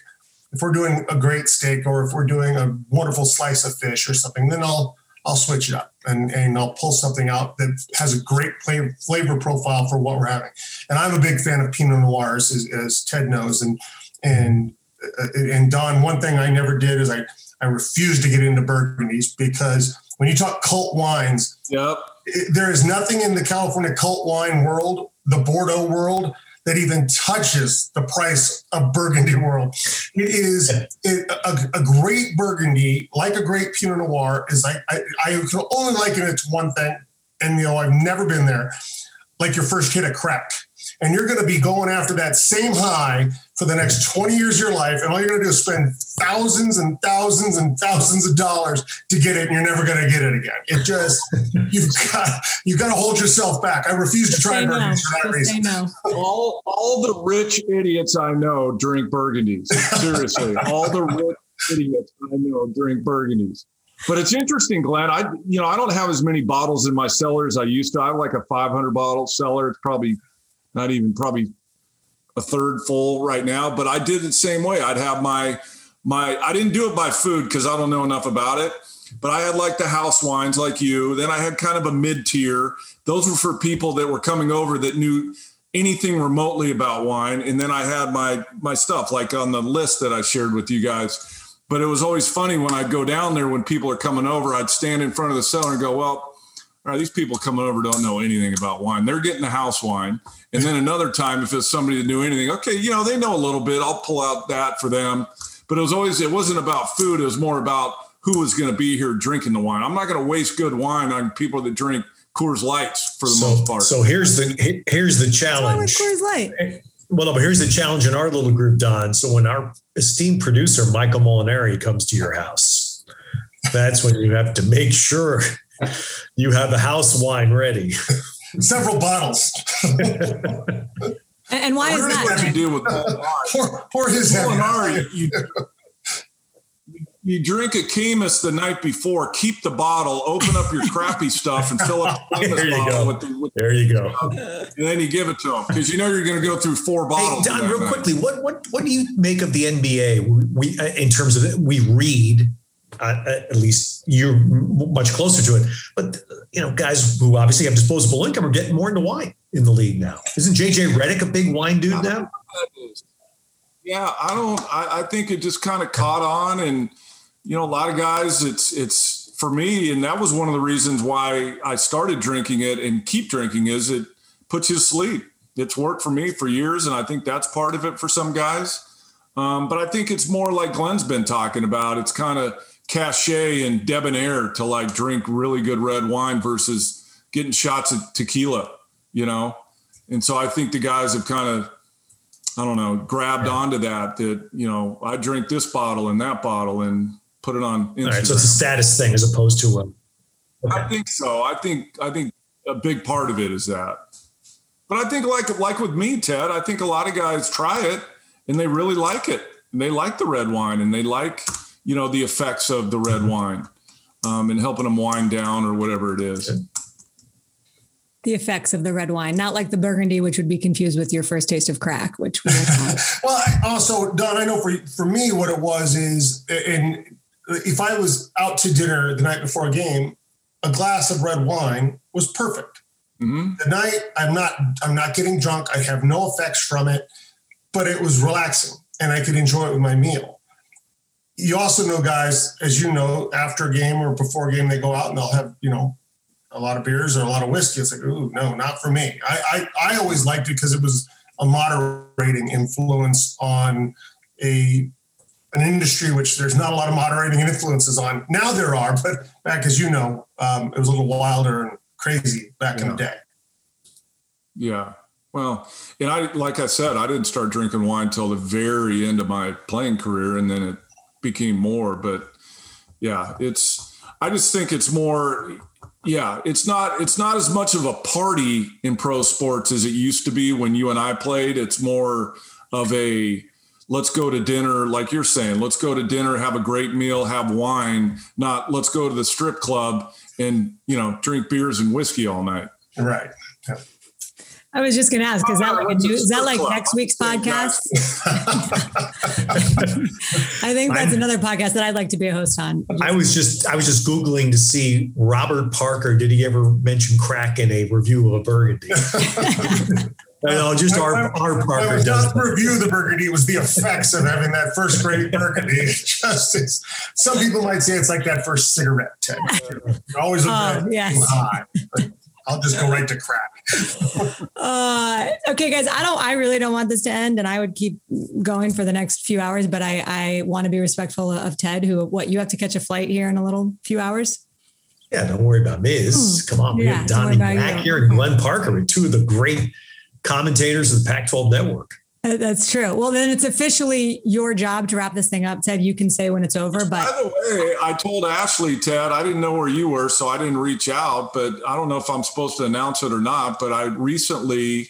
If we're doing a great steak or if we're doing a wonderful slice of fish or something, then I'll I'll switch it up and, and I'll pull something out that has a great flavor profile for what we're having. And I'm a big fan of Pinot Noirs, as, as Ted knows. And and uh, and Don, one thing I never did is I I refused to get into Burgundies because when you talk cult wines, yep. It, there is nothing in the California cult wine world, the Bordeaux world, that even touches the price of Burgundy World. It is it, a, a, great Burgundy, like a great Pinot Noir, is like I, I can only liken it to one thing, and you know I've never been there, like your first hit of crack and you're going to be going after that same high for the next 20 years of your life. And all you're going to do is spend thousands and thousands and thousands of dollars to get it, and you're never going to get it again. It just *laughs* you've got you've got to hold yourself back. I refuse to try burgundies for that reason. *laughs* All all the rich idiots I know drink burgundies. Seriously, *laughs* all the rich idiots I know drink burgundies. But it's interesting, Glenn. I you know I don't have as many bottles in my cellar as I used to. I have like a 500 bottle cellar. It's probably not even probably a third full right now. But I did the same way. I'd have my my I didn't do it by food because I don't know enough about it. But I had like the house wines like you. Then I had kind of a mid tier. Those were for people that were coming over that knew anything remotely about wine. And then I had my my stuff like on the list that I shared with you guys. But it was always funny when I'd go down there when people are coming over, I'd stand in front of the cellar and go, Well, all right, these people coming over don't know anything about wine. They're getting the house wine. And then another time, if it's somebody that knew anything, okay, you know, they know a little bit. I'll pull out that for them. But it was always, it wasn't about food. It was more about who was going to be here drinking the wine. I'm not going to waste good wine on people that drink Coors Lights for the so, most part. So here's the here's the challenge. Coors Light. Eh, well, no, but here's the challenge in our little group, Don. So when our esteemed producer Michael Molinari comes to your house, that's when you have to make sure you have the house wine ready. *laughs* Several bottles. and why is that? to do with pour, pour his head. You, you drink a Caymus the night before, keep the bottle, open up your crappy stuff, and fill up the *laughs* there you go. With the, with there you go. And then you give it to them because you know you're going to go through four bottles. Hey, Don, real night. quickly, what what what do you make of the NBA? We uh, in terms of it, we read uh, at least you're much closer to it. But you know, guys who obviously have disposable income are getting more into wine in the league now. Isn't JJ Redick a big wine dude now? Yeah, I don't. I, I think it just kind of caught on, and you know, a lot of guys. It's it's for me, and that was one of the reasons why I started drinking it and keep drinking. Is it puts you to sleep. It's worked for me for years, and I think that's part of it for some guys. Um, but I think it's more like Glenn's been talking about. It's kind of cachet and debonair to like drink really good red wine versus getting shots of tequila, you know? And so I think the guys have kind of, I don't know, grabbed yeah. onto that, that, you know, I drink this bottle and that bottle and put it on Instagram. All right, so it's a status thing as opposed to a. Okay. I think so. I think, I think a big part of it is that. But I think like, like with me, Ted, I think a lot of guys try it and they really like it. And they like the red wine and they like, you know the effects of the red wine um, and helping them wind down or whatever it is. The effects of the red wine, not like the Burgundy, which would be confused with your first taste of crack, which we *laughs* well, also Don, I know for for me what it was is, and if I was out to dinner the night before a game, a glass of red wine was perfect. Mm-hmm. The night I'm not I'm not getting drunk. I have no effects from it, but it was relaxing and I could enjoy it with my meal you also know guys, as you know, after a game or before a game, they go out and they'll have, you know, a lot of beers or a lot of whiskey. It's like, ooh, no, not for me. I, I, I always liked it because it was a moderating influence on a an industry which there's not a lot of moderating influences on. Now there are, but back as you know, um, it was a little wilder and crazy back yeah. in the day. Yeah. Well, and I, like I said, I didn't start drinking wine until the very end of my playing career, and then it became more. But yeah, it's. I just think it's more. Yeah, it's not. It's not as much of a party in pro sports as it used to be when you and I played. It's more of a let's go to dinner, like you're saying, let's go to dinner, have a great meal, have wine, not let's go to the strip club and, you know, drink beers and whiskey all night. Right. I was just going to ask, is that oh, like a new, is that like next week's podcast? *laughs* I think that's another podcast that I'd like to be a host on. I was just, I was just Googling to see Robert Parker. Did he ever mention crack in a review of a Burgundy? *laughs* *laughs* No, just our, our Parker was not the review of the Burgundy. It was the effects of having that first great Burgundy. Just some people might say it's like that first cigarette. Ted. Always a oh, yes. high. I'll just go right to crack. *laughs* uh, okay, guys, I don't. I really don't want this to end, and I would keep going for the next few hours. But I, I want to be respectful of Ted. Who, what you have to catch a flight here in a little few hours. Yeah, don't worry about me. This, hmm. Come on, we yeah, have Donnie Mack here and Glenn Parker, with two of the great commentators of the Pac 12 network. That's true. Well, then it's officially your job to wrap this thing up, Ted. You can say when it's over. But by the way, I told Ashley, Ted, I didn't know where you were, so I didn't reach out. But I don't know if I'm supposed to announce it or not. But I recently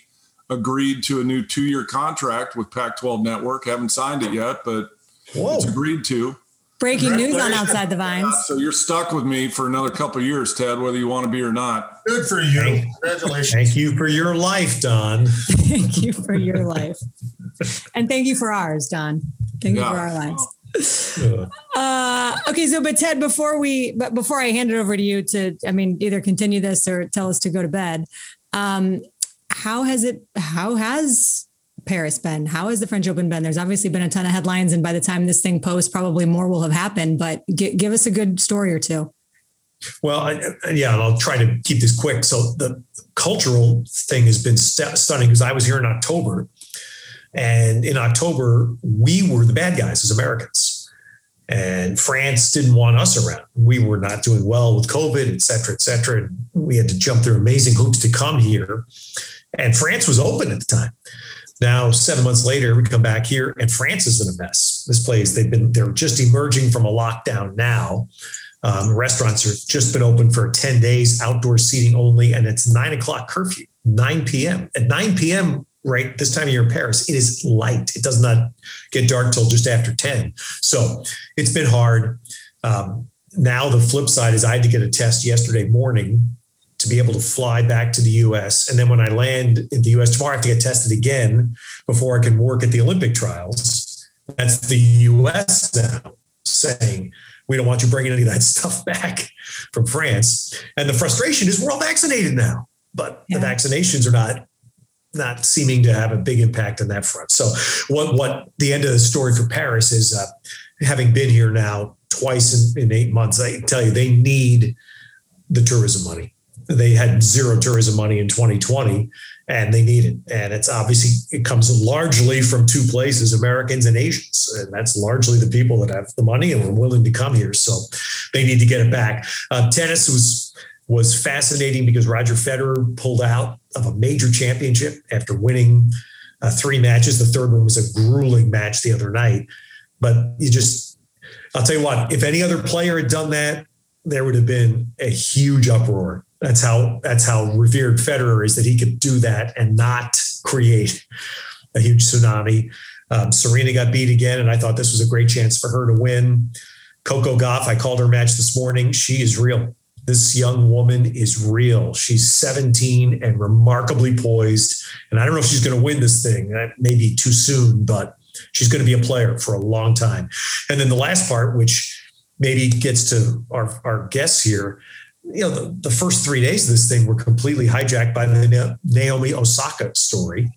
agreed to a new two-year contract with Pac-12 Network. Haven't signed it yet, but Whoa. it's agreed to. Breaking news on Outside the Vines. So you're stuck with me for another couple years, Ted, whether you want to be or not. Good for you. Congratulations. Thank you for your life, Don. *laughs* thank you for your life. And thank you for ours, Don. Thank yeah. you for our lives. Uh, okay, so but Ted, before we but before I hand it over to you to, I mean, either continue this or tell us to go to bed. Um, how has it? How has Paris been? How has the French Open been? There's obviously been a ton of headlines, and by the time this thing posts, probably more will have happened. But g- give us a good story or two. Well, I, yeah, I'll try to keep this quick. So the cultural thing has been st- stunning because I was here in October, and in October we were the bad guys as Americans, and France didn't want us around. We were not doing well with COVID, et cetera, et cetera. And we had to jump through amazing hoops to come here, and France was open at the time. Now, seven months later, we come back here and France is in a mess. This place, they've been, they're just emerging from a lockdown now. Um, restaurants have just been open for 10 days, outdoor seating only, and it's nine o'clock curfew, 9 p.m. At 9 p.m., right, this time of year in Paris, it is light. It does not get dark till just after 10. So it's been hard. Um, now, the flip side is I had to get a test yesterday morning to be able to fly back to the US. And then when I land in the US tomorrow, I have to get tested again before I can work at the Olympic trials. That's the US now saying, we don't want you bringing any of that *laughs* stuff back from France. And the frustration is we're all vaccinated now, but yeah. the vaccinations are not not seeming to have a big impact on that front. So what what the end of the story for Paris is uh, having been here now twice in, in eight months, I tell you, they need the tourism money they had zero tourism money in 2020 and they need it. And it's obviously it comes largely from two places americans and asians. And that's largely the people that have the money and are willing to come here. So they need to get it back. Uh, tennis was was fascinating because roger federer pulled out of a major championship after winning uh, three matches. The third one was a grueling match the other night. But you just i'll tell you what if any other player had done that there would have been a huge uproar that's how that's how revered Federer is that he could do that and not create a huge tsunami. Um, Serena got beat again, and I thought this was a great chance for her to win. Coco Gauff, I called her match this morning. She is real. This young woman is real. She's 17 and remarkably poised. And I don't know if she's going to win this thing. That may be too soon, but she's going to be a player for a long time. And then the last part, which maybe gets to our, our guests here, you know, the, the first three days of this thing were completely hijacked by the Naomi Osaka story,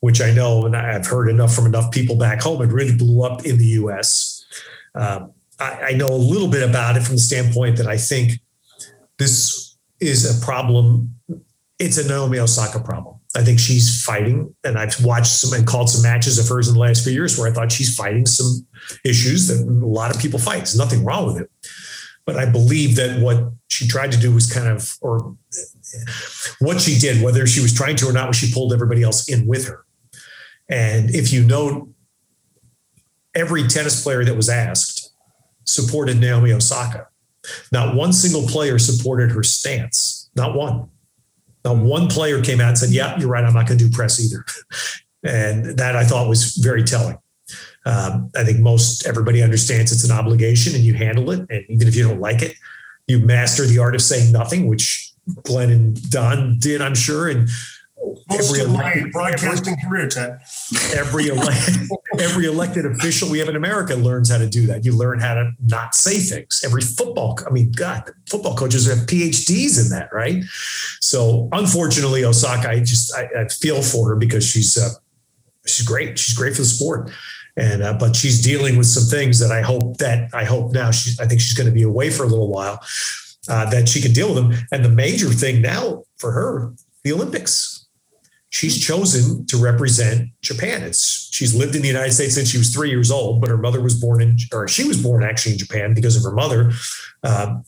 which I know and I've heard enough from enough people back home. It really blew up in the US. Um, I, I know a little bit about it from the standpoint that I think this is a problem. It's a Naomi Osaka problem. I think she's fighting, and I've watched some and called some matches of hers in the last few years where I thought she's fighting some issues that a lot of people fight. There's nothing wrong with it. But I believe that what she tried to do was kind of, or what she did, whether she was trying to or not, was she pulled everybody else in with her. And if you know, every tennis player that was asked supported Naomi Osaka. Not one single player supported her stance. Not one. Not one player came out and said, Yeah, you're right. I'm not going to do press either. *laughs* And that I thought was very telling. Um, I think most everybody understands it's an obligation and you handle it. And even if you don't like it, you master the art of saying nothing, which Glenn and Don did, I'm sure. And most every elected, broadcasting every, career, Ted. Every elected, *laughs* every elected official we have in America learns how to do that. You learn how to not say things. Every football, I mean, God, football coaches have PhDs in that, right? So, unfortunately, Osaka, I just I, I feel for her because she's uh, she's great. She's great for the sport, and uh, but she's dealing with some things that I hope that I hope now she's I think she's going to be away for a little while. Uh, that she can deal with them. And the major thing now for her, the Olympics she's chosen to represent Japan. It's she's lived in the United States since she was three years old, but her mother was born in, or she was born actually in Japan because of her mother. Um,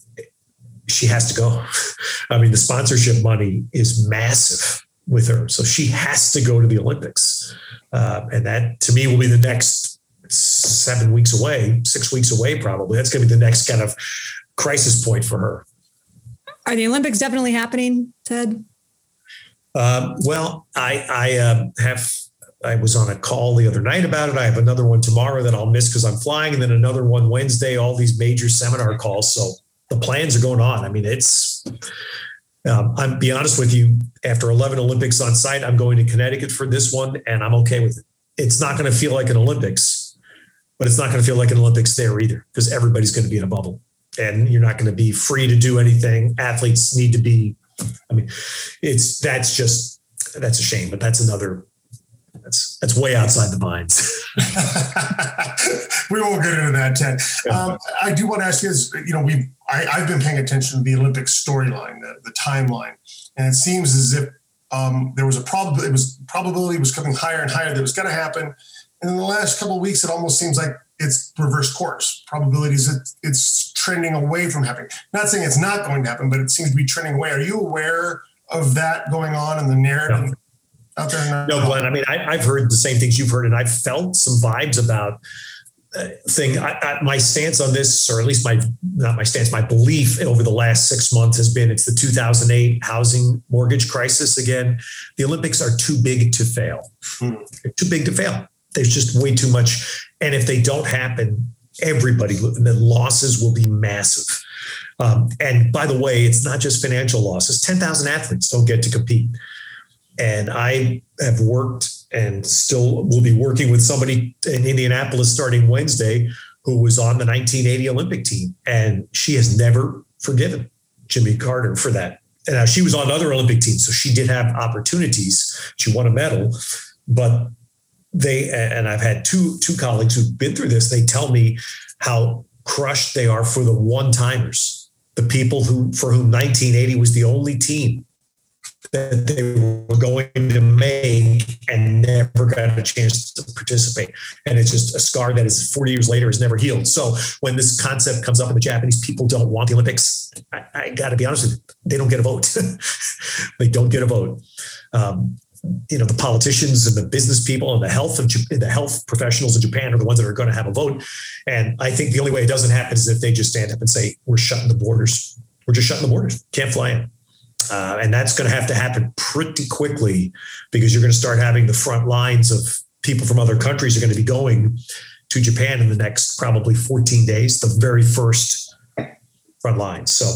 she has to go. *laughs* I mean, the sponsorship money is massive with her, so she has to go to the Olympics, uh, and that to me will be the next seven weeks away, six weeks away, probably. That's going to be the next kind of crisis point for her. Are the Olympics definitely happening, Ted? Um, well, I, I uh, have. I was on a call the other night about it. I have another one tomorrow that I'll miss because I'm flying, and then another one Wednesday. All these major seminar calls. So the plans are going on. I mean, it's. Um, I'm be honest with you. After 11 Olympics on site, I'm going to Connecticut for this one, and I'm okay with it. It's not going to feel like an Olympics, but it's not going to feel like an Olympics there either because everybody's going to be in a bubble, and you're not going to be free to do anything. Athletes need to be I mean, it's that's just that's a shame, but that's another that's that's way outside the vines. *laughs* we won't get into that, Ted. Um, I do want to ask you: is you know we I, have been paying attention to the Olympic storyline, the, the timeline, and it seems as if um, there was a probability it was probability was coming higher and higher that it was going to happen, and in the last couple of weeks, it almost seems like it's reverse course. Probabilities it, it's trending away from happening. Not saying it's not going to happen, but it seems to be trending away. Are you aware of that going on in the narrative no. Out there? No, Glenn. I mean, I, have heard the same things you've heard, and I've felt some vibes about uh, thing. I, I, my stance on this, or at least my not my stance, my belief over the last six months has been it's the 2008 housing mortgage crisis again. The Olympics are too big to fail. Hmm. too big to fail. There's just way too much. And if they don't happen, everybody, the losses will be massive. Um, and by the way, it's not just financial losses. 10,000 athletes don't get to compete. And I have worked and still will be working with somebody in Indianapolis starting Wednesday who was on the 1980 Olympic team. And she has never forgiven Jimmy Carter for that. And now she was on other Olympic teams, so she did have opportunities. She won a medal, but they and I've had two two colleagues who've been through this. They tell me how crushed they are for the one timers, the people who for whom 1980 was the only team that they were going to make and never got a chance to participate. And it's just a scar that is 40 years later is never healed. So when this concept comes up and the Japanese people don't want the Olympics, I, I got to be honest with you, they don't get a vote. *laughs* they don't get a vote. Um, you know the politicians and the business people and the health of the health professionals in Japan are the ones that are going to have a vote. And I think the only way it doesn't happen is if they just stand up and say we're shutting the borders. We're just shutting the borders. Can't fly in. Uh, and that's going to have to happen pretty quickly because you're going to start having the front lines of people from other countries are going to be going to Japan in the next probably 14 days, the very first front lines. So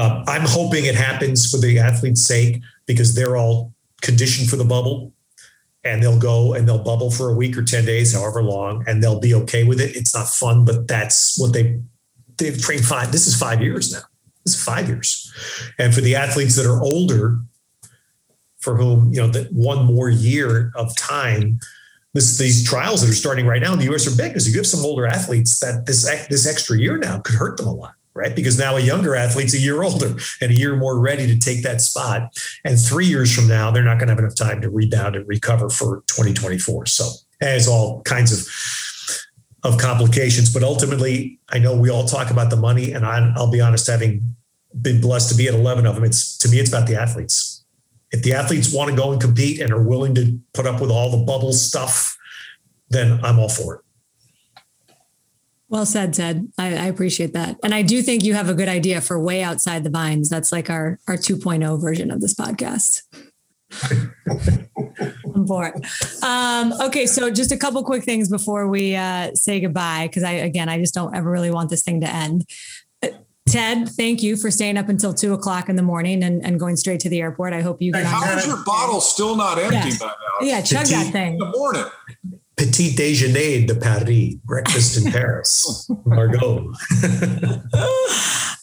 um, I'm hoping it happens for the athletes' sake because they're all conditioned for the bubble and they'll go and they'll bubble for a week or 10 days, however long, and they'll be okay with it. It's not fun, but that's what they they've trained five. This is five years now. Five years. And for the athletes that are older, for whom, you know, that one more year of time this, these trials that are starting right now in the U.S. are big because you have some older athletes that this this extra year now could hurt them a lot, right? Because now a younger athlete's a year older and a year more ready to take that spot, and three years from now they're not going to have enough time to rebound and recover for 2024. So it's all kinds of of complications, but ultimately, I know we all talk about the money, and I, I'll be honest, having been blessed to be at 11 of them, it's to me, it's about the athletes if the athletes want to go and compete and are willing to put up with all the bubble stuff, then I'm all for it. Well said, Ted. I, I, appreciate that. And I do think you have a good idea for way outside the vines. That's like our, our 2.0 version of this podcast. I'm for it. Um, okay, so just a couple quick things before we uh, say goodbye, because I again I just don't ever really want this thing to end. Ted, thank you for staying up until two o'clock in the morning and, and going straight to the airport. I hope you. Hey, how is your bottle still not empty yeah. by now? Yeah, chug that thing. In the morning. Petit déjeuner de Paris, breakfast in Paris. *laughs* Margot.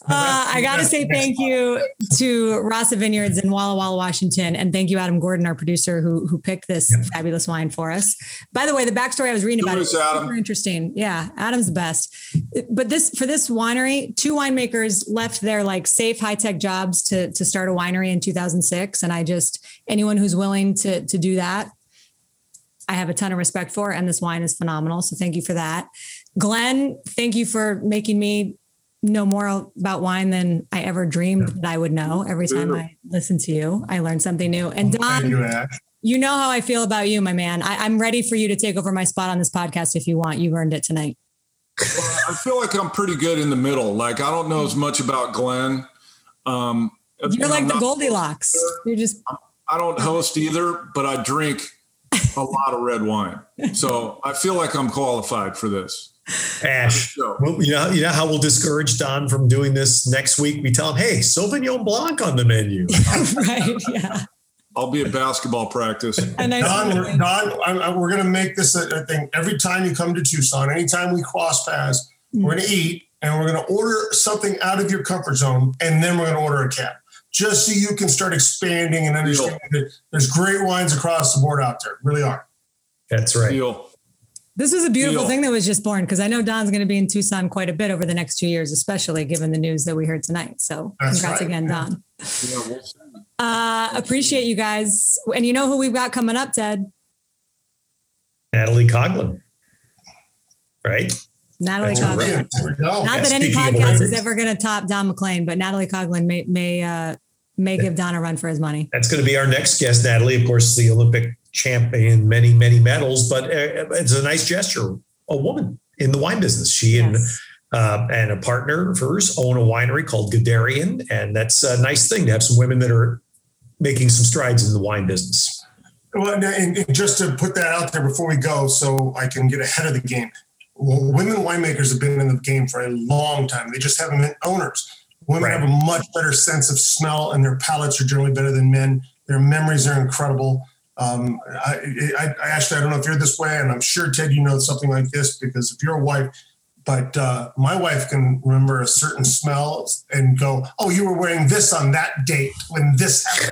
Uh, I got to say thank you to Rasa Vineyards in Walla Walla, Washington. And thank you, Adam Gordon, our producer, who, who picked this yeah. fabulous wine for us. By the way, the backstory I was reading about it is super interesting. Yeah, Adam's the best. But this for this winery, two winemakers left their like safe high tech jobs to, to start a winery in 2006. And I just, anyone who's willing to, to do that, I have a ton of respect for. And this wine is phenomenal. So thank you for that. Glenn, thank you for making me know more about wine than I ever dreamed that I would know. Every time I listen to you, I learn something new. And Don, you know how I feel about you, my man. I, am ready for you to take over my spot on this podcast if you want. You've earned it tonight. Well, I feel like I'm pretty good in the middle. Like I don't know as much about Glenn. Um, You're like the Goldilocks. You're just. I don't host either, but I drink a lot of red wine, so I feel like I'm qualified for this. Ash, well, you know, you know how we'll discourage Don from doing this next week? We tell him, hey, Sauvignon Blanc on the menu. *laughs* right. Yeah. I'll be at basketball practice. *laughs* And Don, we're, Don I, I, we're going to make this a, a, thing. Every time you come to Tucson, anytime we cross paths, mm-hmm. we're going to eat and we're going to order something out of your comfort zone. And then we're going to order a cab just so you can start expanding and understanding that there's great wines across the board out there. Really are. That's right. Deal. This is a beautiful Deal. thing that was just born because I know Don's going to be in Tucson quite a bit over the next two years, especially given the news that we heard tonight. So That's congrats right. again, Don. Yeah, we'll uh, appreciate you guys. And you know who we've got coming up, Ted? Natalie Coughlin. Right? Natalie Coughlin. Right. Not that any podcast is ever going to top Don MacLean, but Natalie Coughlin may may uh, may give Don a run for his money. That's going to be our next guest, Natalie. Of course, the Olympic champion, many, many medals, but uh, it's a nice gesture. A woman in the wine business. She yes. and uh, and a partner of hers own a winery called Guderian, and that's a nice thing to have some women that are making some strides in the wine business. Well, and, just to put that out there before we go, so I can get ahead of the game. Well, women winemakers have been in the game for a long time. They just haven't been owners. Women right. have a much better sense of smell, and their palates are generally better than men. Their memories are incredible. Um, I, I, I, actually, I don't know if you're this way, and I'm sure Ted, you know something like this because if you're a wife, but uh, my wife can remember a certain smell and go, "Oh, you were wearing this on that date when this happened."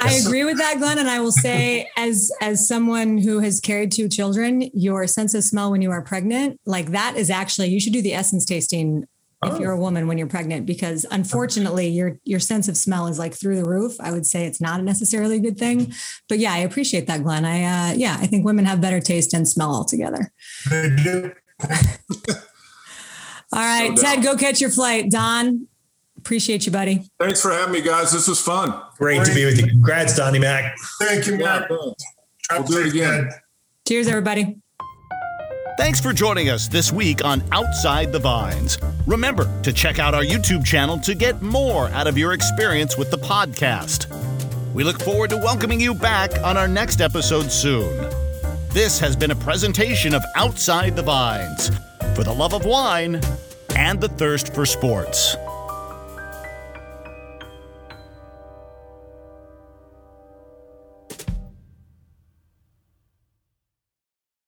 I *laughs* agree with that, Glenn, and I will say, *laughs* as as someone who has carried two children, your sense of smell when you are pregnant, like that, is actually you should do the essence tasting if you're a oh. woman when you're pregnant because unfortunately your your sense of smell is like through the roof. I would say it's not necessarily a good thing. But yeah i appreciate that glenn. I uh, yeah i think women have better taste and smell altogether. *laughs* All right so ted go catch your flight. Don appreciate you buddy. Thanks for having me guys. This was fun. Great, great. to be with you. Congrats donnie mac. Thank you mac yeah, we'll do it again. Cheers everybody Thanks for joining us this week on Outside the Vines. Remember to check out our YouTube channel to get more out of your experience with the podcast. We look forward to welcoming you back on our next episode soon. This has been a presentation of Outside the Vines for the love of wine and the thirst for sports.